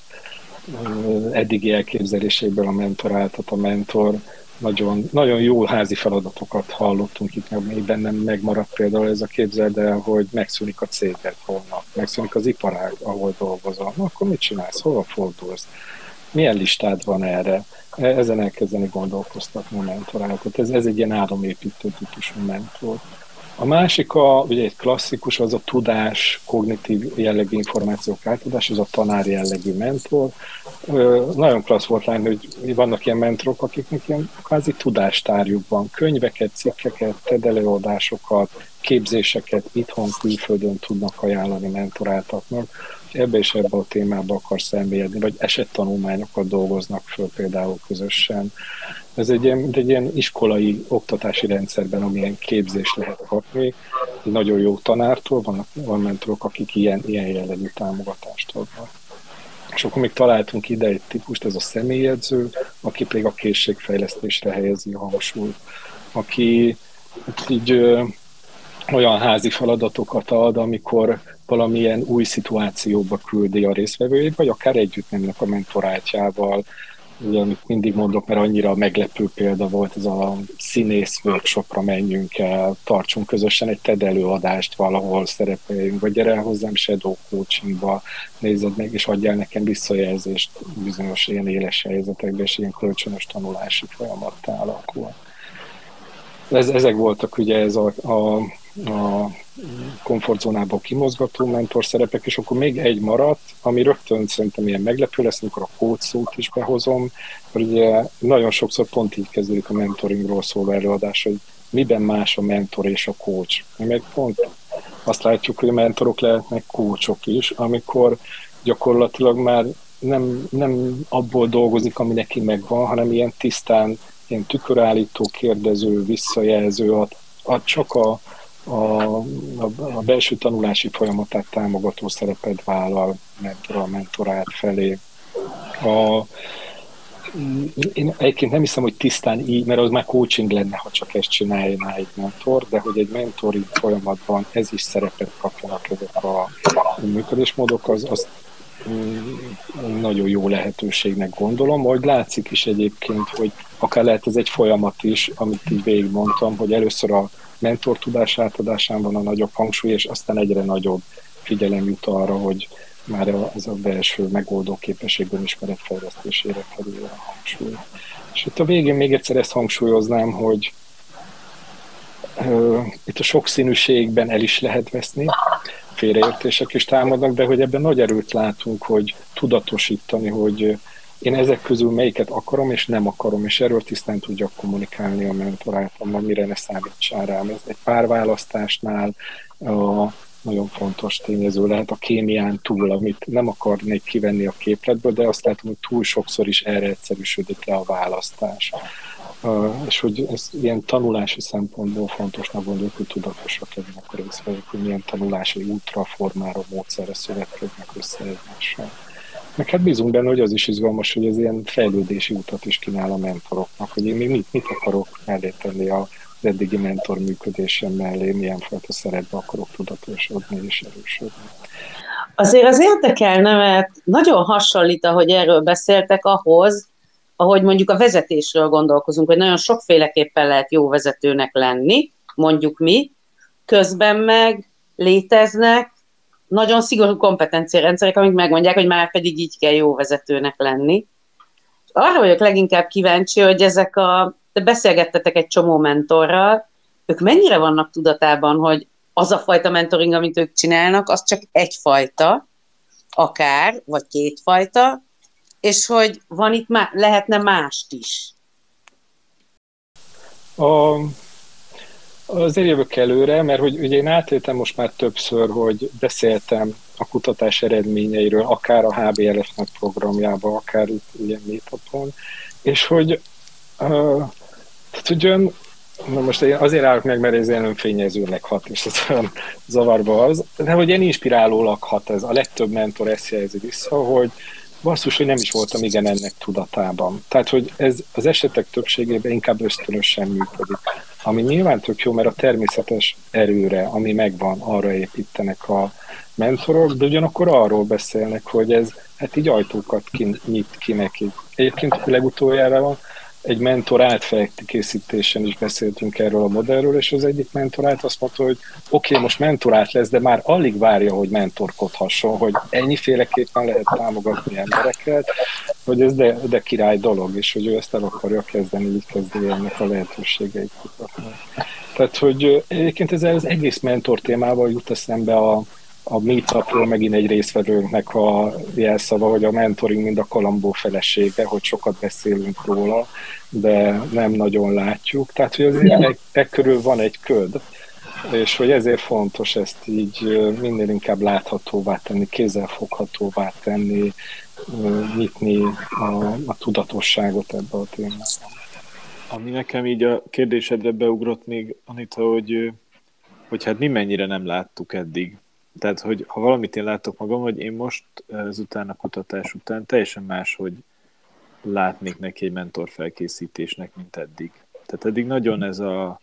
S4: eddigi elképzeléséből a mentoráltat, a mentor nagyon, nagyon jó házi feladatokat hallottunk itt, még bennem megmaradt például ez a képzeld el, hogy megszűnik a céged holnap, megszűnik az iparág, ahol dolgozol. Na, akkor mit csinálsz? Hova fordulsz? Milyen listád van erre? E, ezen elkezdeni gondolkoztatni a mentorálatot. Ez, ez egy ilyen álomépítő típusú mentor. A másik, a, ugye egy klasszikus, az a tudás, kognitív jellegű információk átadás, ez a tanár jellegű mentor. Nagyon klassz volt látni, hogy vannak ilyen mentorok, akiknek ilyen kvázi tudástárjuk van. Könyveket, cikkeket, tedelőadásokat, képzéseket itthon, külföldön tudnak ajánlani mentoráltatnak. Ebbe és ebbe a témába akarsz elmélyedni, vagy esettanulmányokat dolgoznak föl például közösen. Ez egy ilyen, egy ilyen iskolai oktatási rendszerben, amilyen képzést lehet kapni. Egy nagyon jó tanártól, vannak van mentorok, akik ilyen, ilyen jellegű támogatást adnak. És akkor még találtunk ide egy típust, ez a személyedző, aki pedig a készségfejlesztésre helyezi a hangsúlyt, aki így ö, olyan házi feladatokat ad, amikor valamilyen új szituációba küldi a részvevőjét, vagy akár együtt mennek a mentorátjával, ugye, amit mindig mondok, mert annyira meglepő példa volt ez a színész workshopra menjünk el, tartsunk közösen egy TED előadást valahol szerepeljünk, vagy gyere hozzám shadow coachingba, nézed meg, és adjál nekem visszajelzést bizonyos ilyen éles helyzetekben, és ilyen kölcsönös tanulási folyamattá alakul. Ez, ezek voltak ugye ez a, a, a komfortzónából kimozgató mentor szerepek, és akkor még egy maradt, ami rögtön szerintem ilyen meglepő lesz, amikor a kód is behozom, hogy ugye nagyon sokszor pont így kezdődik a mentoringról szóló előadás, hogy miben más a mentor és a coach. Mi meg pont azt látjuk, hogy a mentorok lehetnek coachok is, amikor gyakorlatilag már nem, nem abból dolgozik, ami neki megvan, hanem ilyen tisztán, ilyen tükörállító, kérdező, visszajelző, ad, ad csak a, a, a, a belső tanulási folyamatát támogató szerepet vállal mentor a mentorát felé. A, én egyébként nem hiszem, hogy tisztán így, mert az már coaching lenne, ha csak ezt csinálja egy mentor, de hogy egy mentori folyamatban ez is szerepet kapjanak ezek a működésmódok, az, az mm, nagyon jó lehetőségnek gondolom, hogy látszik is egyébként, hogy akár lehet ez egy folyamat is, amit így végigmondtam, hogy először a mentor tudás átadásán van a nagyobb hangsúly, és aztán egyre nagyobb figyelem jut arra, hogy már ez a belső megoldó képességben ismeret fejlesztésére kerül a hangsúly. És itt a végén még egyszer ezt hangsúlyoznám, hogy uh, itt a sokszínűségben el is lehet veszni, félreértések is támadnak, de hogy ebben nagy erőt látunk, hogy tudatosítani, hogy én ezek közül melyiket akarom és nem akarom, és erről tisztán tudjak kommunikálni a mentorátommal, mire ne számítsál rám. Ez egy párválasztásnál a nagyon fontos tényező lehet a kémián túl, amit nem akarnék kivenni a képletből, de azt látom, hogy túl sokszor is erre egyszerűsödik le a választás. És hogy ez ilyen tanulási szempontból fontosnak gondoljuk, hogy tudatosak legyenek a részvevők, hogy milyen tanulási útra, formára, módszerre szövetkeznek össze egymással. Meg hát bízunk benne, hogy az is izgalmas, hogy ez ilyen fejlődési utat is kínál a mentoroknak, hogy én még mit, mit akarok mellé tenni az eddigi mentor működésem mellé, milyen fajta szerepbe akarok tudatosodni és erősödni.
S2: Azért az érdekelne, mert nagyon hasonlít, ahogy erről beszéltek, ahhoz, ahogy mondjuk a vezetésről gondolkozunk, hogy nagyon sokféleképpen lehet jó vezetőnek lenni, mondjuk mi, közben meg léteznek nagyon szigorú kompetenciarendszerek, amik megmondják, hogy már pedig így kell jó vezetőnek lenni. Arra vagyok leginkább kíváncsi, hogy ezek a, te beszélgettetek egy csomó mentorral, ők mennyire vannak tudatában, hogy az a fajta mentoring, amit ők csinálnak, az csak egyfajta, akár, vagy kétfajta, és hogy van itt má- lehetne mást is.
S4: A, azért jövök előre, mert hogy ugye én átéltem most már többször, hogy beszéltem a kutatás eredményeiről, akár a HBLF-nek programjában, akár itt ilyen meetupon, és hogy, uh, olyan, na most én azért állok meg, mert ez önfényezőnek hat, és ez olyan zavarba az, de hogy ilyen inspirálólag hat ez, a legtöbb mentor ezt jelzi vissza, hogy basszus, hogy nem is voltam igen ennek tudatában. Tehát, hogy ez az esetek többségében inkább ösztönösen működik. Ami nyilván tök jó, mert a természetes erőre, ami megvan, arra építenek a mentorok, de ugyanakkor arról beszélnek, hogy ez hát így ajtókat nyit ki neki. Egyébként legutoljára egy mentor átfelkészítésen is beszéltünk erről a modellről, és az egyik mentorát azt mondta, hogy oké, okay, most mentorát lesz, de már alig várja, hogy mentorkodhasson, hogy ennyiféleképpen lehet támogatni embereket, hogy ez de, de király dolog, és hogy ő ezt el akarja kezdeni, így kezdi ennek a lehetőségeit. Tehát, hogy egyébként ez az egész mentor témával jut eszembe a, a meetupról megint egy részvevőnknek a jelszava, hogy a mentoring mind a kalambó felesége, hogy sokat beszélünk róla, de nem nagyon látjuk. Tehát, hogy azért e, e körül van egy köd, és hogy ezért fontos ezt így minél inkább láthatóvá tenni, kézzelfoghatóvá tenni, nyitni a, a tudatosságot ebbe a témába.
S5: Ami nekem így a kérdésedre beugrott még, Anita, hogy, hogy hát mi mennyire nem láttuk eddig tehát, hogy ha valamit én látok magam, hogy én most ezután a kutatás után teljesen más, hogy látnék neki egy mentor felkészítésnek, mint eddig. Tehát eddig nagyon ez a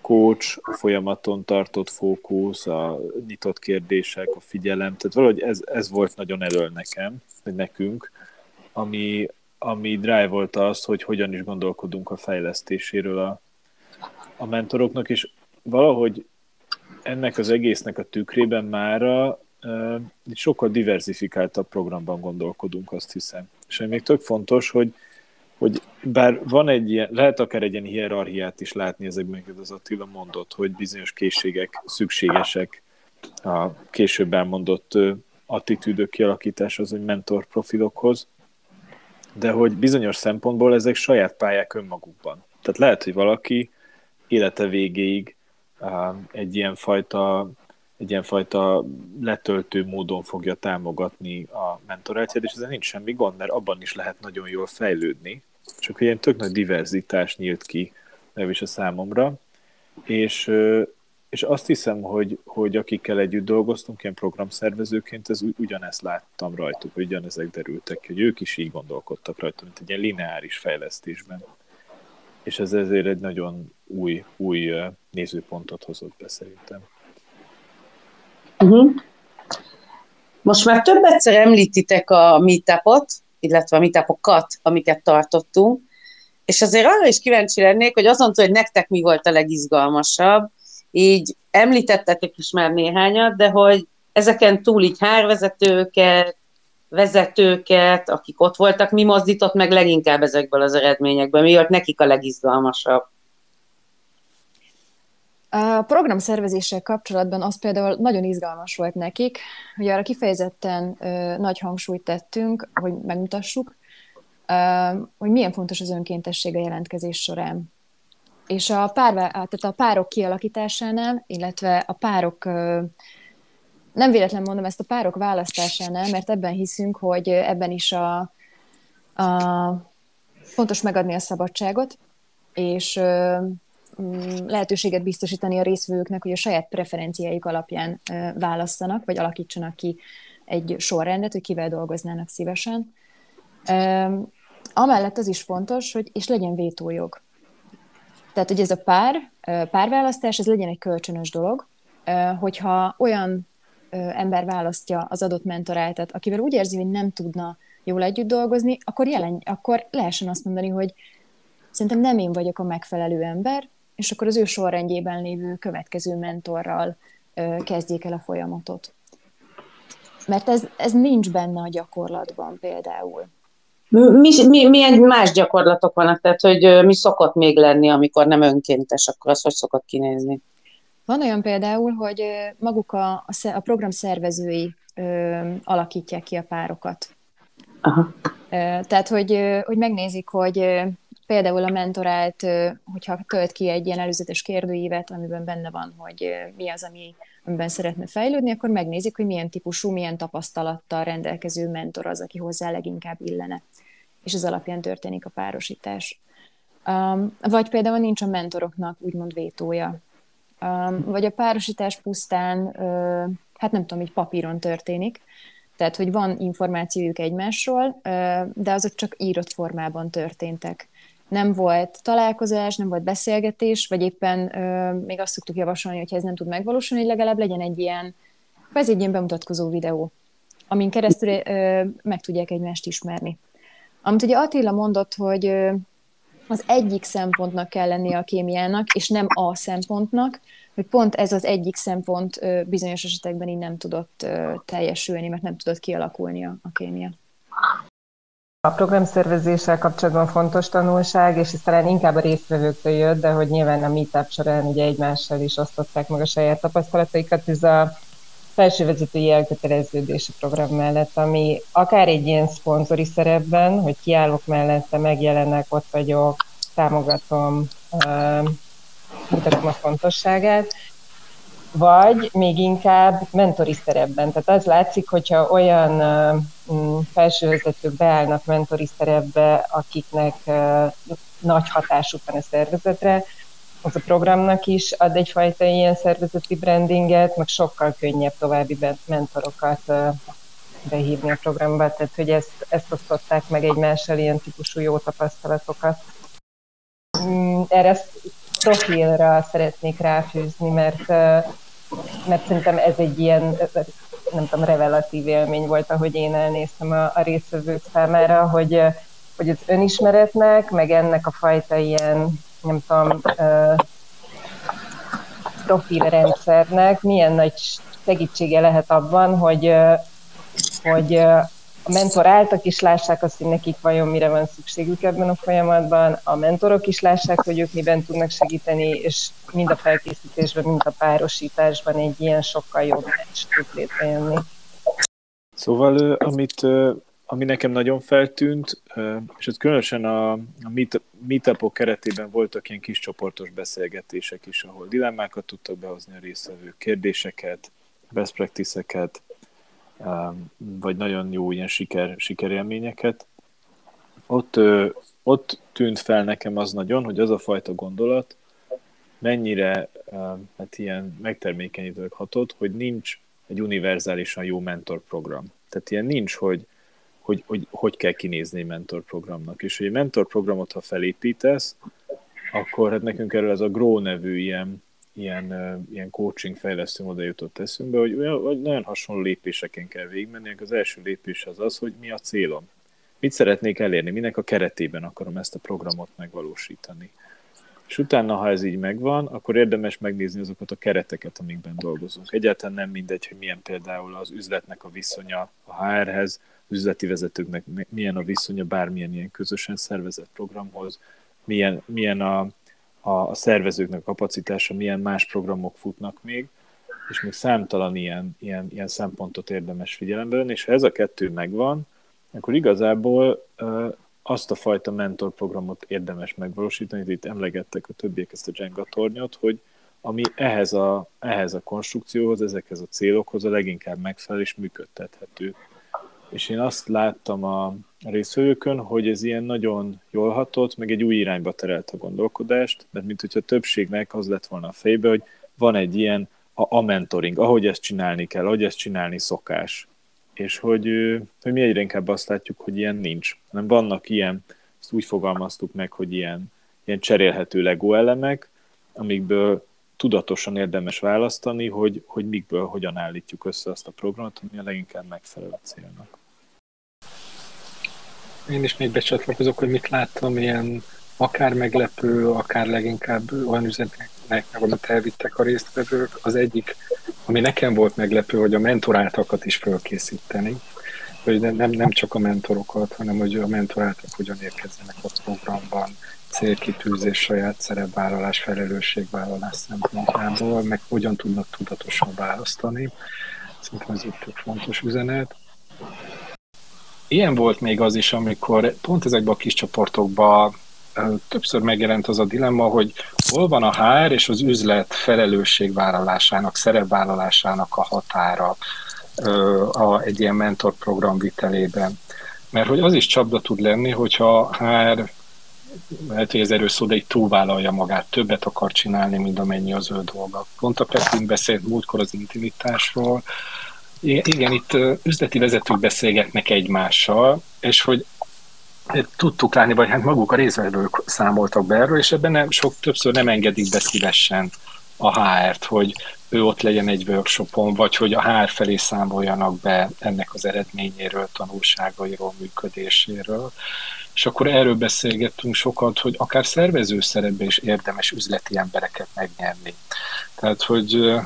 S5: coach, folyamaton tartott fókusz, a nyitott kérdések, a figyelem, tehát valahogy ez, ez volt nagyon elől nekem, vagy nekünk, ami, ami drive volt az, hogy hogyan is gondolkodunk a fejlesztéséről a, a mentoroknak, és valahogy ennek az egésznek a tükrében mára uh, sokkal diversifikáltabb programban gondolkodunk, azt hiszem. És még tök fontos, hogy, hogy bár van egy ilyen, lehet akár egy ilyen hierarchiát is látni ezekben, amiket az Attila mondott, hogy bizonyos készségek szükségesek a később elmondott attitűdök kialakításhoz, vagy mentor profilokhoz, de hogy bizonyos szempontból ezek saját pályák önmagukban. Tehát lehet, hogy valaki élete végéig egy ilyen fajta egy ilyen fajta letöltő módon fogja támogatni a mentorációt, és ezzel nincs semmi gond, mert abban is lehet nagyon jól fejlődni. Csak ilyen tök nagy diverzitás nyílt ki is a számomra, és, és azt hiszem, hogy, hogy akikkel együtt dolgoztunk, ilyen programszervezőként, ez ugyanezt láttam rajtuk, hogy ugyanezek derültek hogy ők is így gondolkodtak rajta, mint egy ilyen lineáris fejlesztésben és ez ezért egy nagyon új, új nézőpontot hozott be szerintem.
S2: Uh-huh. Most már több egyszer említitek a meetupot, illetve a meetupokat, amiket tartottunk, és azért arra is kíváncsi lennék, hogy azon túl, hogy nektek mi volt a legizgalmasabb, így említettetek is már néhányat, de hogy ezeken túl így hárvezetőket, vezetőket, akik ott voltak, mi mozdított meg leginkább ezekből az eredményekből? Mi volt nekik a legizgalmasabb?
S1: A program szervezéssel kapcsolatban az például nagyon izgalmas volt nekik, hogy arra kifejezetten ö, nagy hangsúlyt tettünk, hogy megmutassuk, ö, hogy milyen fontos az önkéntesség a jelentkezés során. És a, pár, tehát a párok kialakításánál, illetve a párok ö, nem véletlen mondom ezt a párok választásánál, mert ebben hiszünk, hogy ebben is a, a fontos megadni a szabadságot, és mm, lehetőséget biztosítani a részvevőknek, hogy a saját preferenciáik alapján választanak, vagy alakítsanak ki egy sorrendet, hogy kivel dolgoznának szívesen. Amellett az is fontos, hogy és legyen vétójog. Tehát, hogy ez a pár, párválasztás, ez legyen egy kölcsönös dolog, hogyha olyan ember választja az adott mentoráltat, akivel úgy érzi, hogy nem tudna jól együtt dolgozni, akkor, jelen, akkor lehessen azt mondani, hogy szerintem nem én vagyok a megfelelő ember, és akkor az ő sorrendjében lévő következő mentorral kezdjék el a folyamatot. Mert ez, ez nincs benne a gyakorlatban például.
S2: Mi, mi, milyen más gyakorlatok vannak? Tehát, hogy mi szokott még lenni, amikor nem önkéntes, akkor az hogy szokott kinézni?
S1: Van olyan például, hogy maguk a, a, program szervezői ö, alakítják ki a párokat. Aha. Tehát, hogy, hogy megnézik, hogy például a mentorált, hogyha tölt ki egy ilyen előzetes kérdőívet, amiben benne van, hogy mi az, ami, amiben szeretne fejlődni, akkor megnézik, hogy milyen típusú, milyen tapasztalattal rendelkező mentor az, aki hozzá leginkább illene. És az alapján történik a párosítás. Vagy például nincs a mentoroknak úgymond vétója. Vagy a párosítás pusztán, hát nem tudom, így papíron történik, tehát, hogy van információjuk egymásról, de azok csak írott formában történtek. Nem volt találkozás, nem volt beszélgetés, vagy éppen még azt szoktuk javasolni, hogy ez nem tud megvalósulni, hogy legalább legyen egy ilyen, ez egy ilyen bemutatkozó videó, amin keresztül meg tudják egymást ismerni. Amit ugye Attila mondott, hogy az egyik szempontnak kell lennie a kémiának, és nem a szempontnak, hogy pont ez az egyik szempont bizonyos esetekben így nem tudott teljesülni, mert nem tudott kialakulni a, kémia.
S3: A programszervezéssel kapcsolatban fontos tanulság, és ez talán inkább a résztvevőktől jött, de hogy nyilván a meetup során ugye egymással is osztották meg a saját tapasztalataikat, ez a felsővezetői elköteleződési program mellett, ami akár egy ilyen szponzori szerepben, hogy kiállok mellette, megjelennek, ott vagyok, támogatom, mutatom a fontosságát, vagy még inkább mentori szerepben. Tehát az látszik, hogyha olyan uh, felsővezetők beállnak mentori szerepbe, akiknek uh, nagy hatásuk van a szervezetre, az a programnak is ad egyfajta ilyen szervezeti brandinget, meg sokkal könnyebb további mentorokat behívni a programba, tehát hogy ezt, ezt osztották meg egymással ilyen típusú jó tapasztalatokat. Mm, erre profilra szeretnék ráfűzni, mert, mert szerintem ez egy ilyen, nem tudom, revelatív élmény volt, ahogy én elnéztem a, a részvevők számára, hogy, hogy az önismeretnek, meg ennek a fajta ilyen, nem tudom, profilrendszernek milyen nagy segítsége lehet abban, hogy, hogy a mentoráltak is lássák azt, hogy nekik vajon mire van szükségük ebben a folyamatban, a mentorok is lássák, hogy ők miben tudnak segíteni, és mind a felkészítésben, mind a párosításban egy ilyen sokkal jobb meccs tud létrejönni.
S5: Szóval, amit, ami nekem nagyon feltűnt, és ez különösen a, a meetupok keretében voltak ilyen kis csoportos beszélgetések is, ahol dilemmákat tudtak behozni a résztvevők, kérdéseket, best practice-eket, vagy nagyon jó ilyen siker, sikerélményeket. Ott, ott tűnt fel nekem az nagyon, hogy az a fajta gondolat mennyire hát ilyen megtermékenyítőleg hatott, hogy nincs egy univerzálisan jó mentorprogram. Tehát ilyen nincs, hogy hogy, hogy, hogy kell kinézni egy mentorprogramnak. És hogy egy mentorprogramot, ha felépítesz, akkor hát nekünk erről ez a Grow nevű ilyen ilyen, ilyen coaching fejlesztő oda jutott eszünkbe, hogy, hogy nagyon hasonló lépéseken kell végigmenni. Az első lépés az az, hogy mi a célom. Mit szeretnék elérni, minek a keretében akarom ezt a programot megvalósítani. És utána, ha ez így megvan, akkor érdemes megnézni azokat a kereteket, amikben dolgozunk. Egyáltalán nem mindegy, hogy milyen például az üzletnek a viszonya a HR-hez, üzleti vezetőknek milyen a viszonya bármilyen ilyen közösen szervezett programhoz, milyen, milyen a, a, a szervezőknek a kapacitása, milyen más programok futnak még, és még számtalan ilyen, ilyen, ilyen szempontot érdemes figyelembe venni, és ha ez a kettő megvan, akkor igazából azt a fajta mentorprogramot érdemes megvalósítani, itt emlegettek a többiek ezt a Jenga tornyot, hogy ami ehhez a, ehhez a konstrukcióhoz, ezekhez a célokhoz a leginkább megfelel és működtethető. És én azt láttam a részvevőkön, hogy ez ilyen nagyon jól hatott, meg egy új irányba terelt a gondolkodást, mert mint hogyha a többségnek az lett volna a fejbe, hogy van egy ilyen a, a mentoring, ahogy ezt csinálni kell, ahogy ezt csinálni szokás. és hogy, hogy mi egyre inkább azt látjuk, hogy ilyen nincs, hanem vannak ilyen, ezt úgy fogalmaztuk meg, hogy ilyen, ilyen cserélhető Lego elemek, amikből tudatosan érdemes választani, hogy, hogy mikből hogyan állítjuk össze azt a programot, ami a leginkább megfelel a célnak.
S4: Én is még becsatlakozok, hogy mit láttam, ilyen akár meglepő, akár leginkább olyan üzenetnek, meg amit elvittek a résztvevők. Az egyik, ami nekem volt meglepő, hogy a mentoráltakat is fölkészíteni, hogy nem, nem csak a mentorokat, hanem hogy a mentoráltak hogyan érkezzenek a programban, célkitűzés, saját szerepvállalás, felelősségvállalás szempontjából, meg hogyan tudnak tudatosan választani. Szerintem ez egy tök fontos üzenet. Ilyen volt még az is, amikor pont ezekben a kis csoportokban többször megjelent az a dilemma, hogy hol van a HR és az üzlet felelősségvállalásának, szerepvállalásának a határa a, egy ilyen mentorprogram vitelében. Mert hogy az is csapda tud lenni, hogyha HR lehet, hogy ez erős szó, de így túlvállalja magát, többet akar csinálni, mint amennyi az ő dolga. Pont a Petin beszélt múltkor az intimitásról, igen, itt üzleti vezetők beszélgetnek egymással, és hogy tudtuk látni, vagy hát maguk a részvevők számoltak be erről, és ebben nem, sok többször nem engedik be szívesen a HR-t, hogy ő ott legyen egy workshopon, vagy hogy a HR felé számoljanak be ennek az eredményéről, tanulságairól, működéséről. És akkor erről beszélgettünk sokat, hogy akár szervező szerepbe is érdemes üzleti embereket megnyerni. Tehát, hogy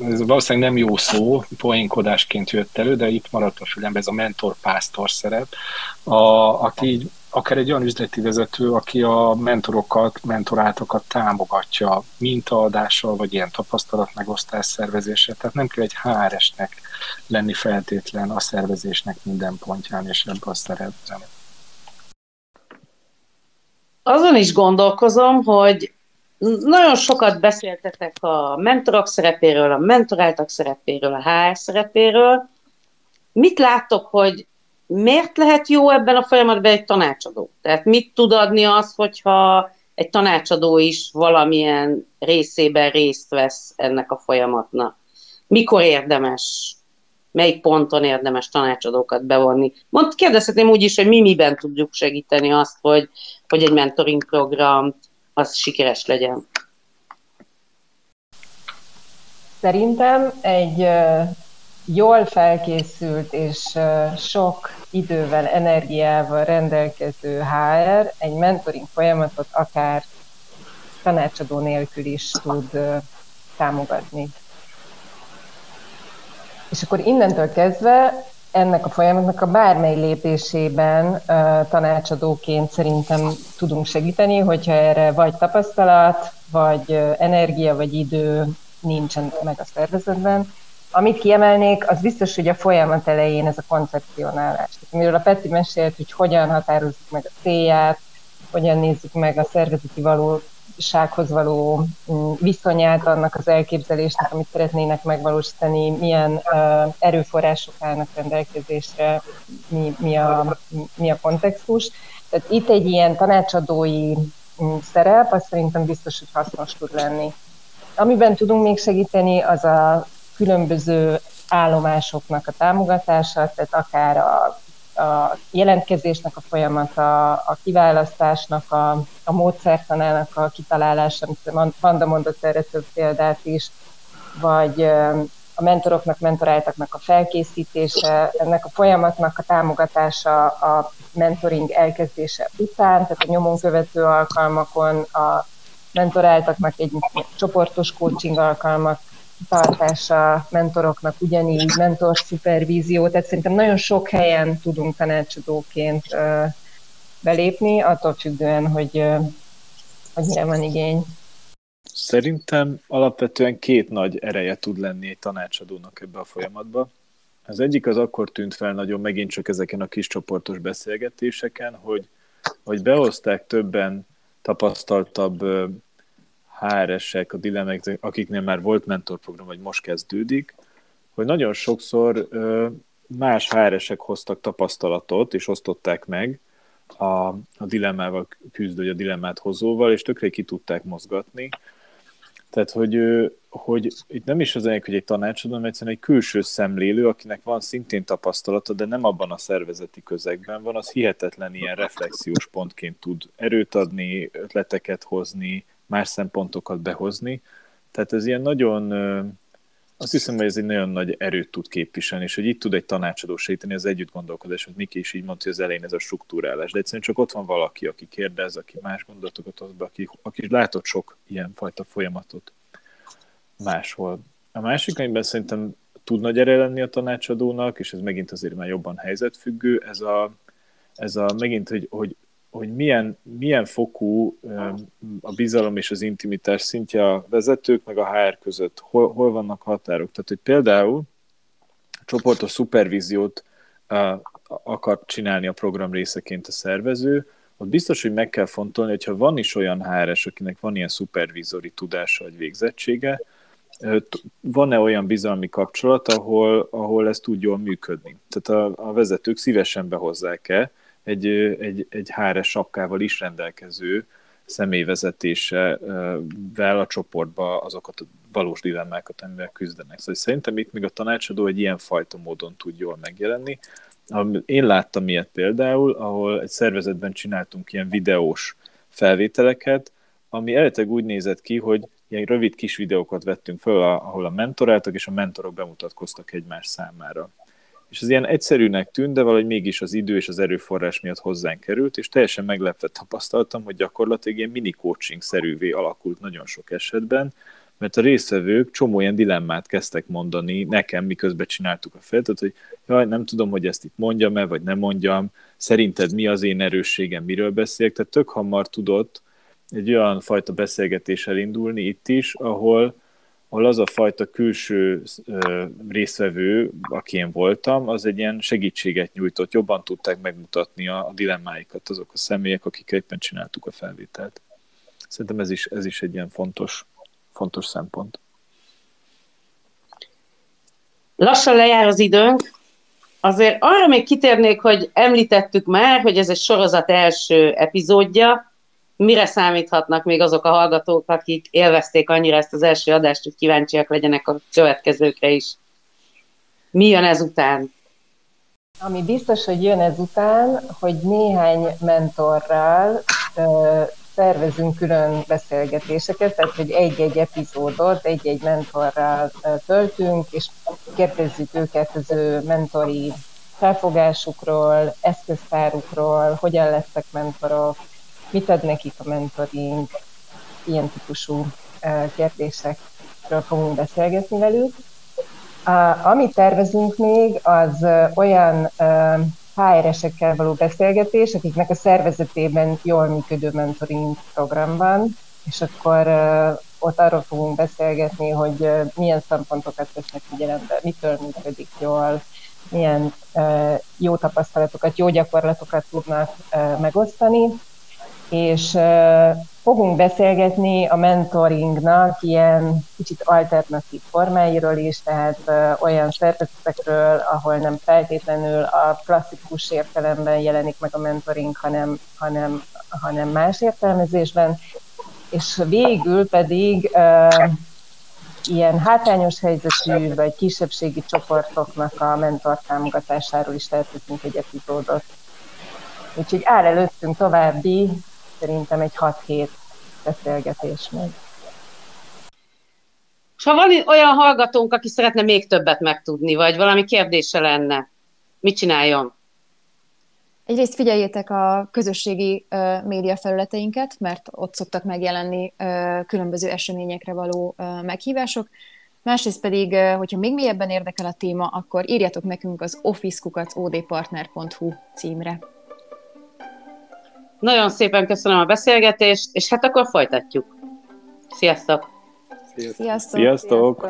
S4: ez valószínűleg nem jó szó, poénkodásként jött elő, de itt maradt a fülembe ez a mentor-pásztor szerep, a, aki így, akár egy olyan üzleti vezető, aki a mentorokat, mentorátokat támogatja mintaadással, vagy ilyen tapasztalat megosztás szervezése. Tehát nem kell egy HRS-nek lenni feltétlen a szervezésnek minden pontján és ebben a szerepben.
S2: Azon is gondolkozom, hogy nagyon sokat beszéltetek a mentorok szerepéről, a mentoráltak szerepéről, a HR szerepéről. Mit láttok, hogy miért lehet jó ebben a folyamatban egy tanácsadó? Tehát mit tud adni az, hogyha egy tanácsadó is valamilyen részében részt vesz ennek a folyamatnak? Mikor érdemes, melyik ponton érdemes tanácsadókat bevonni? Mond, kérdezhetném úgy is, hogy mi miben tudjuk segíteni azt, hogy, hogy egy mentoring program az sikeres legyen.
S3: Szerintem egy jól felkészült és sok idővel, energiával rendelkező HR egy mentoring folyamatot akár tanácsadó nélkül is tud támogatni. És akkor innentől kezdve ennek a folyamatnak a bármely lépésében uh, tanácsadóként szerintem tudunk segíteni, hogyha erre vagy tapasztalat, vagy energia, vagy idő nincsen meg a szervezetben. Amit kiemelnék, az biztos, hogy a folyamat elején ez a koncepcionálás. Miről a Peti mesélt, hogy hogyan határozzuk meg a célját, hogyan nézzük meg a szervezeti való sághoz való mm, viszonyát annak az elképzelésnek, amit szeretnének megvalósítani, milyen uh, erőforrások állnak rendelkezésre, mi, mi, a, mi a kontextus. Tehát itt egy ilyen tanácsadói mm, szerep, az szerintem biztos, hogy hasznos tud lenni. Amiben tudunk még segíteni, az a különböző állomásoknak a támogatása, tehát akár a a jelentkezésnek a folyamata, a kiválasztásnak, a, a módszertanának a kitalálása, amit Vanda mondott erre több példát is, vagy a mentoroknak, mentoráltaknak a felkészítése, ennek a folyamatnak a támogatása a mentoring elkezdése után, tehát a nyomon követő alkalmakon, a mentoráltaknak egy csoportos coaching alkalmak tartása mentoroknak ugyanígy, mentor szupervízió, tehát szerintem nagyon sok helyen tudunk tanácsadóként belépni, attól függően, hogy, hogy mire van igény.
S5: Szerintem alapvetően két nagy ereje tud lenni egy tanácsadónak ebbe a folyamatba. Az egyik az akkor tűnt fel nagyon megint csak ezeken a kis csoportos beszélgetéseken, hogy, hogy behozták többen tapasztaltabb HR-esek, a dilemmák, akiknél már volt mentorprogram, vagy most kezdődik, hogy nagyon sokszor más HR-esek hoztak tapasztalatot, és osztották meg a, a dilemmával küzdő, vagy a dilemmát hozóval, és tökre ki tudták mozgatni. Tehát, hogy, hogy itt nem is az egyik, hogy egy tanácsadó, hanem egyszerűen egy külső szemlélő, akinek van szintén tapasztalata, de nem abban a szervezeti közegben van, az hihetetlen ilyen reflexiós pontként tud erőt adni, ötleteket hozni, más szempontokat behozni. Tehát ez ilyen nagyon, azt hiszem, hogy ez egy nagyon nagy erőt tud képviselni, és hogy itt tud egy tanácsadó segíteni az együtt gondolkodás, hogy Niki is így mondta, hogy az elején ez a struktúrálás, de egyszerűen csak ott van valaki, aki kérdez, aki más gondolatokat hoz be, aki, aki látott sok ilyen fajta folyamatot máshol. A másik, amiben szerintem tud nagy ereje lenni a tanácsadónak, és ez megint azért már jobban helyzetfüggő, ez a, ez a megint, hogy, hogy, hogy milyen, milyen fokú a bizalom és az intimitás szintje a vezetők meg a HR között, hol, hol vannak határok. Tehát, hogy például csoportos szupervíziót akar csinálni a program részeként a szervező, ott biztos, hogy meg kell fontolni, hogyha van is olyan HRS, akinek van ilyen szupervízori tudása vagy végzettsége, van-e olyan bizalmi kapcsolat, ahol, ahol ez tud jól működni? Tehát a, a vezetők szívesen behozzák-e egy, egy, egy HRS sapkával is rendelkező személyvezetésevel a csoportba azokat a valós dilemmákat, amivel küzdenek. Szóval szerintem itt még a tanácsadó egy ilyen fajta módon tud jól megjelenni. Én láttam ilyet például, ahol egy szervezetben csináltunk ilyen videós felvételeket, ami eredetileg úgy nézett ki, hogy ilyen rövid kis videókat vettünk föl, ahol a mentoráltak, és a mentorok bemutatkoztak egymás számára. És ez ilyen egyszerűnek tűnt, de valahogy mégis az idő és az erőforrás miatt hozzánk került, és teljesen meglepve tapasztaltam, hogy gyakorlatilag ilyen mini coaching szerűvé alakult nagyon sok esetben, mert a résztvevők csomó ilyen dilemmát kezdtek mondani nekem, miközben csináltuk a feltet, hogy jaj, nem tudom, hogy ezt itt mondjam-e, vagy nem mondjam, szerinted mi az én erősségem, miről beszélek, tehát tök hamar tudott egy olyan fajta beszélgetés elindulni itt is, ahol, ahol az a fajta külső részvevő, aki én voltam, az egy ilyen segítséget nyújtott, jobban tudták megmutatni a, a dilemmáikat azok a személyek, akik éppen csináltuk a felvételt. Szerintem ez is, ez is egy ilyen fontos, fontos szempont.
S2: Lassan lejár az időnk, azért arra még kitérnék, hogy említettük már, hogy ez egy sorozat első epizódja, mire számíthatnak még azok a hallgatók, akik élvezték annyira ezt az első adást, hogy kíváncsiak legyenek a következőkre is. Mi jön ezután?
S3: Ami biztos, hogy jön ezután, hogy néhány mentorral ö, szervezünk külön beszélgetéseket, tehát hogy egy-egy epizódot egy-egy mentorral töltünk, és kérdezzük őket az ő mentori felfogásukról, eszköztárukról, hogyan lettek mentorok, mit ad nekik a mentoring, ilyen típusú kérdésekről fogunk beszélgetni velük. Amit tervezünk még, az olyan HR-esekkel való beszélgetés, akiknek a szervezetében jól működő mentoring program van, és akkor ott arról fogunk beszélgetni, hogy milyen szempontokat vesznek figyelembe, mitől működik jól, milyen jó tapasztalatokat, jó gyakorlatokat tudnak megosztani, és fogunk beszélgetni a mentoringnak ilyen kicsit alternatív formáiról is, tehát olyan szervezetekről, ahol nem feltétlenül a klasszikus értelemben jelenik meg a mentoring, hanem, hanem, hanem más értelmezésben, és végül pedig ilyen hátrányos helyzetű vagy kisebbségi csoportoknak a mentor támogatásáról is tervezünk egy epizódot. Úgyhogy áll előttünk további szerintem egy 6-7 beszélgetés még.
S2: És ha van olyan hallgatónk, aki szeretne még többet megtudni, vagy valami kérdése lenne, mit csináljon?
S1: Egyrészt figyeljétek a közösségi uh, média felületeinket, mert ott szoktak megjelenni uh, különböző eseményekre való uh, meghívások. Másrészt pedig, uh, hogyha még mélyebben érdekel a téma, akkor írjatok nekünk az officekukacodpartner.hu címre.
S2: Nagyon szépen köszönöm a beszélgetést, és hát akkor folytatjuk. Sziasztok!
S1: Sziasztok! Sziasztok!
S5: Sziasztok.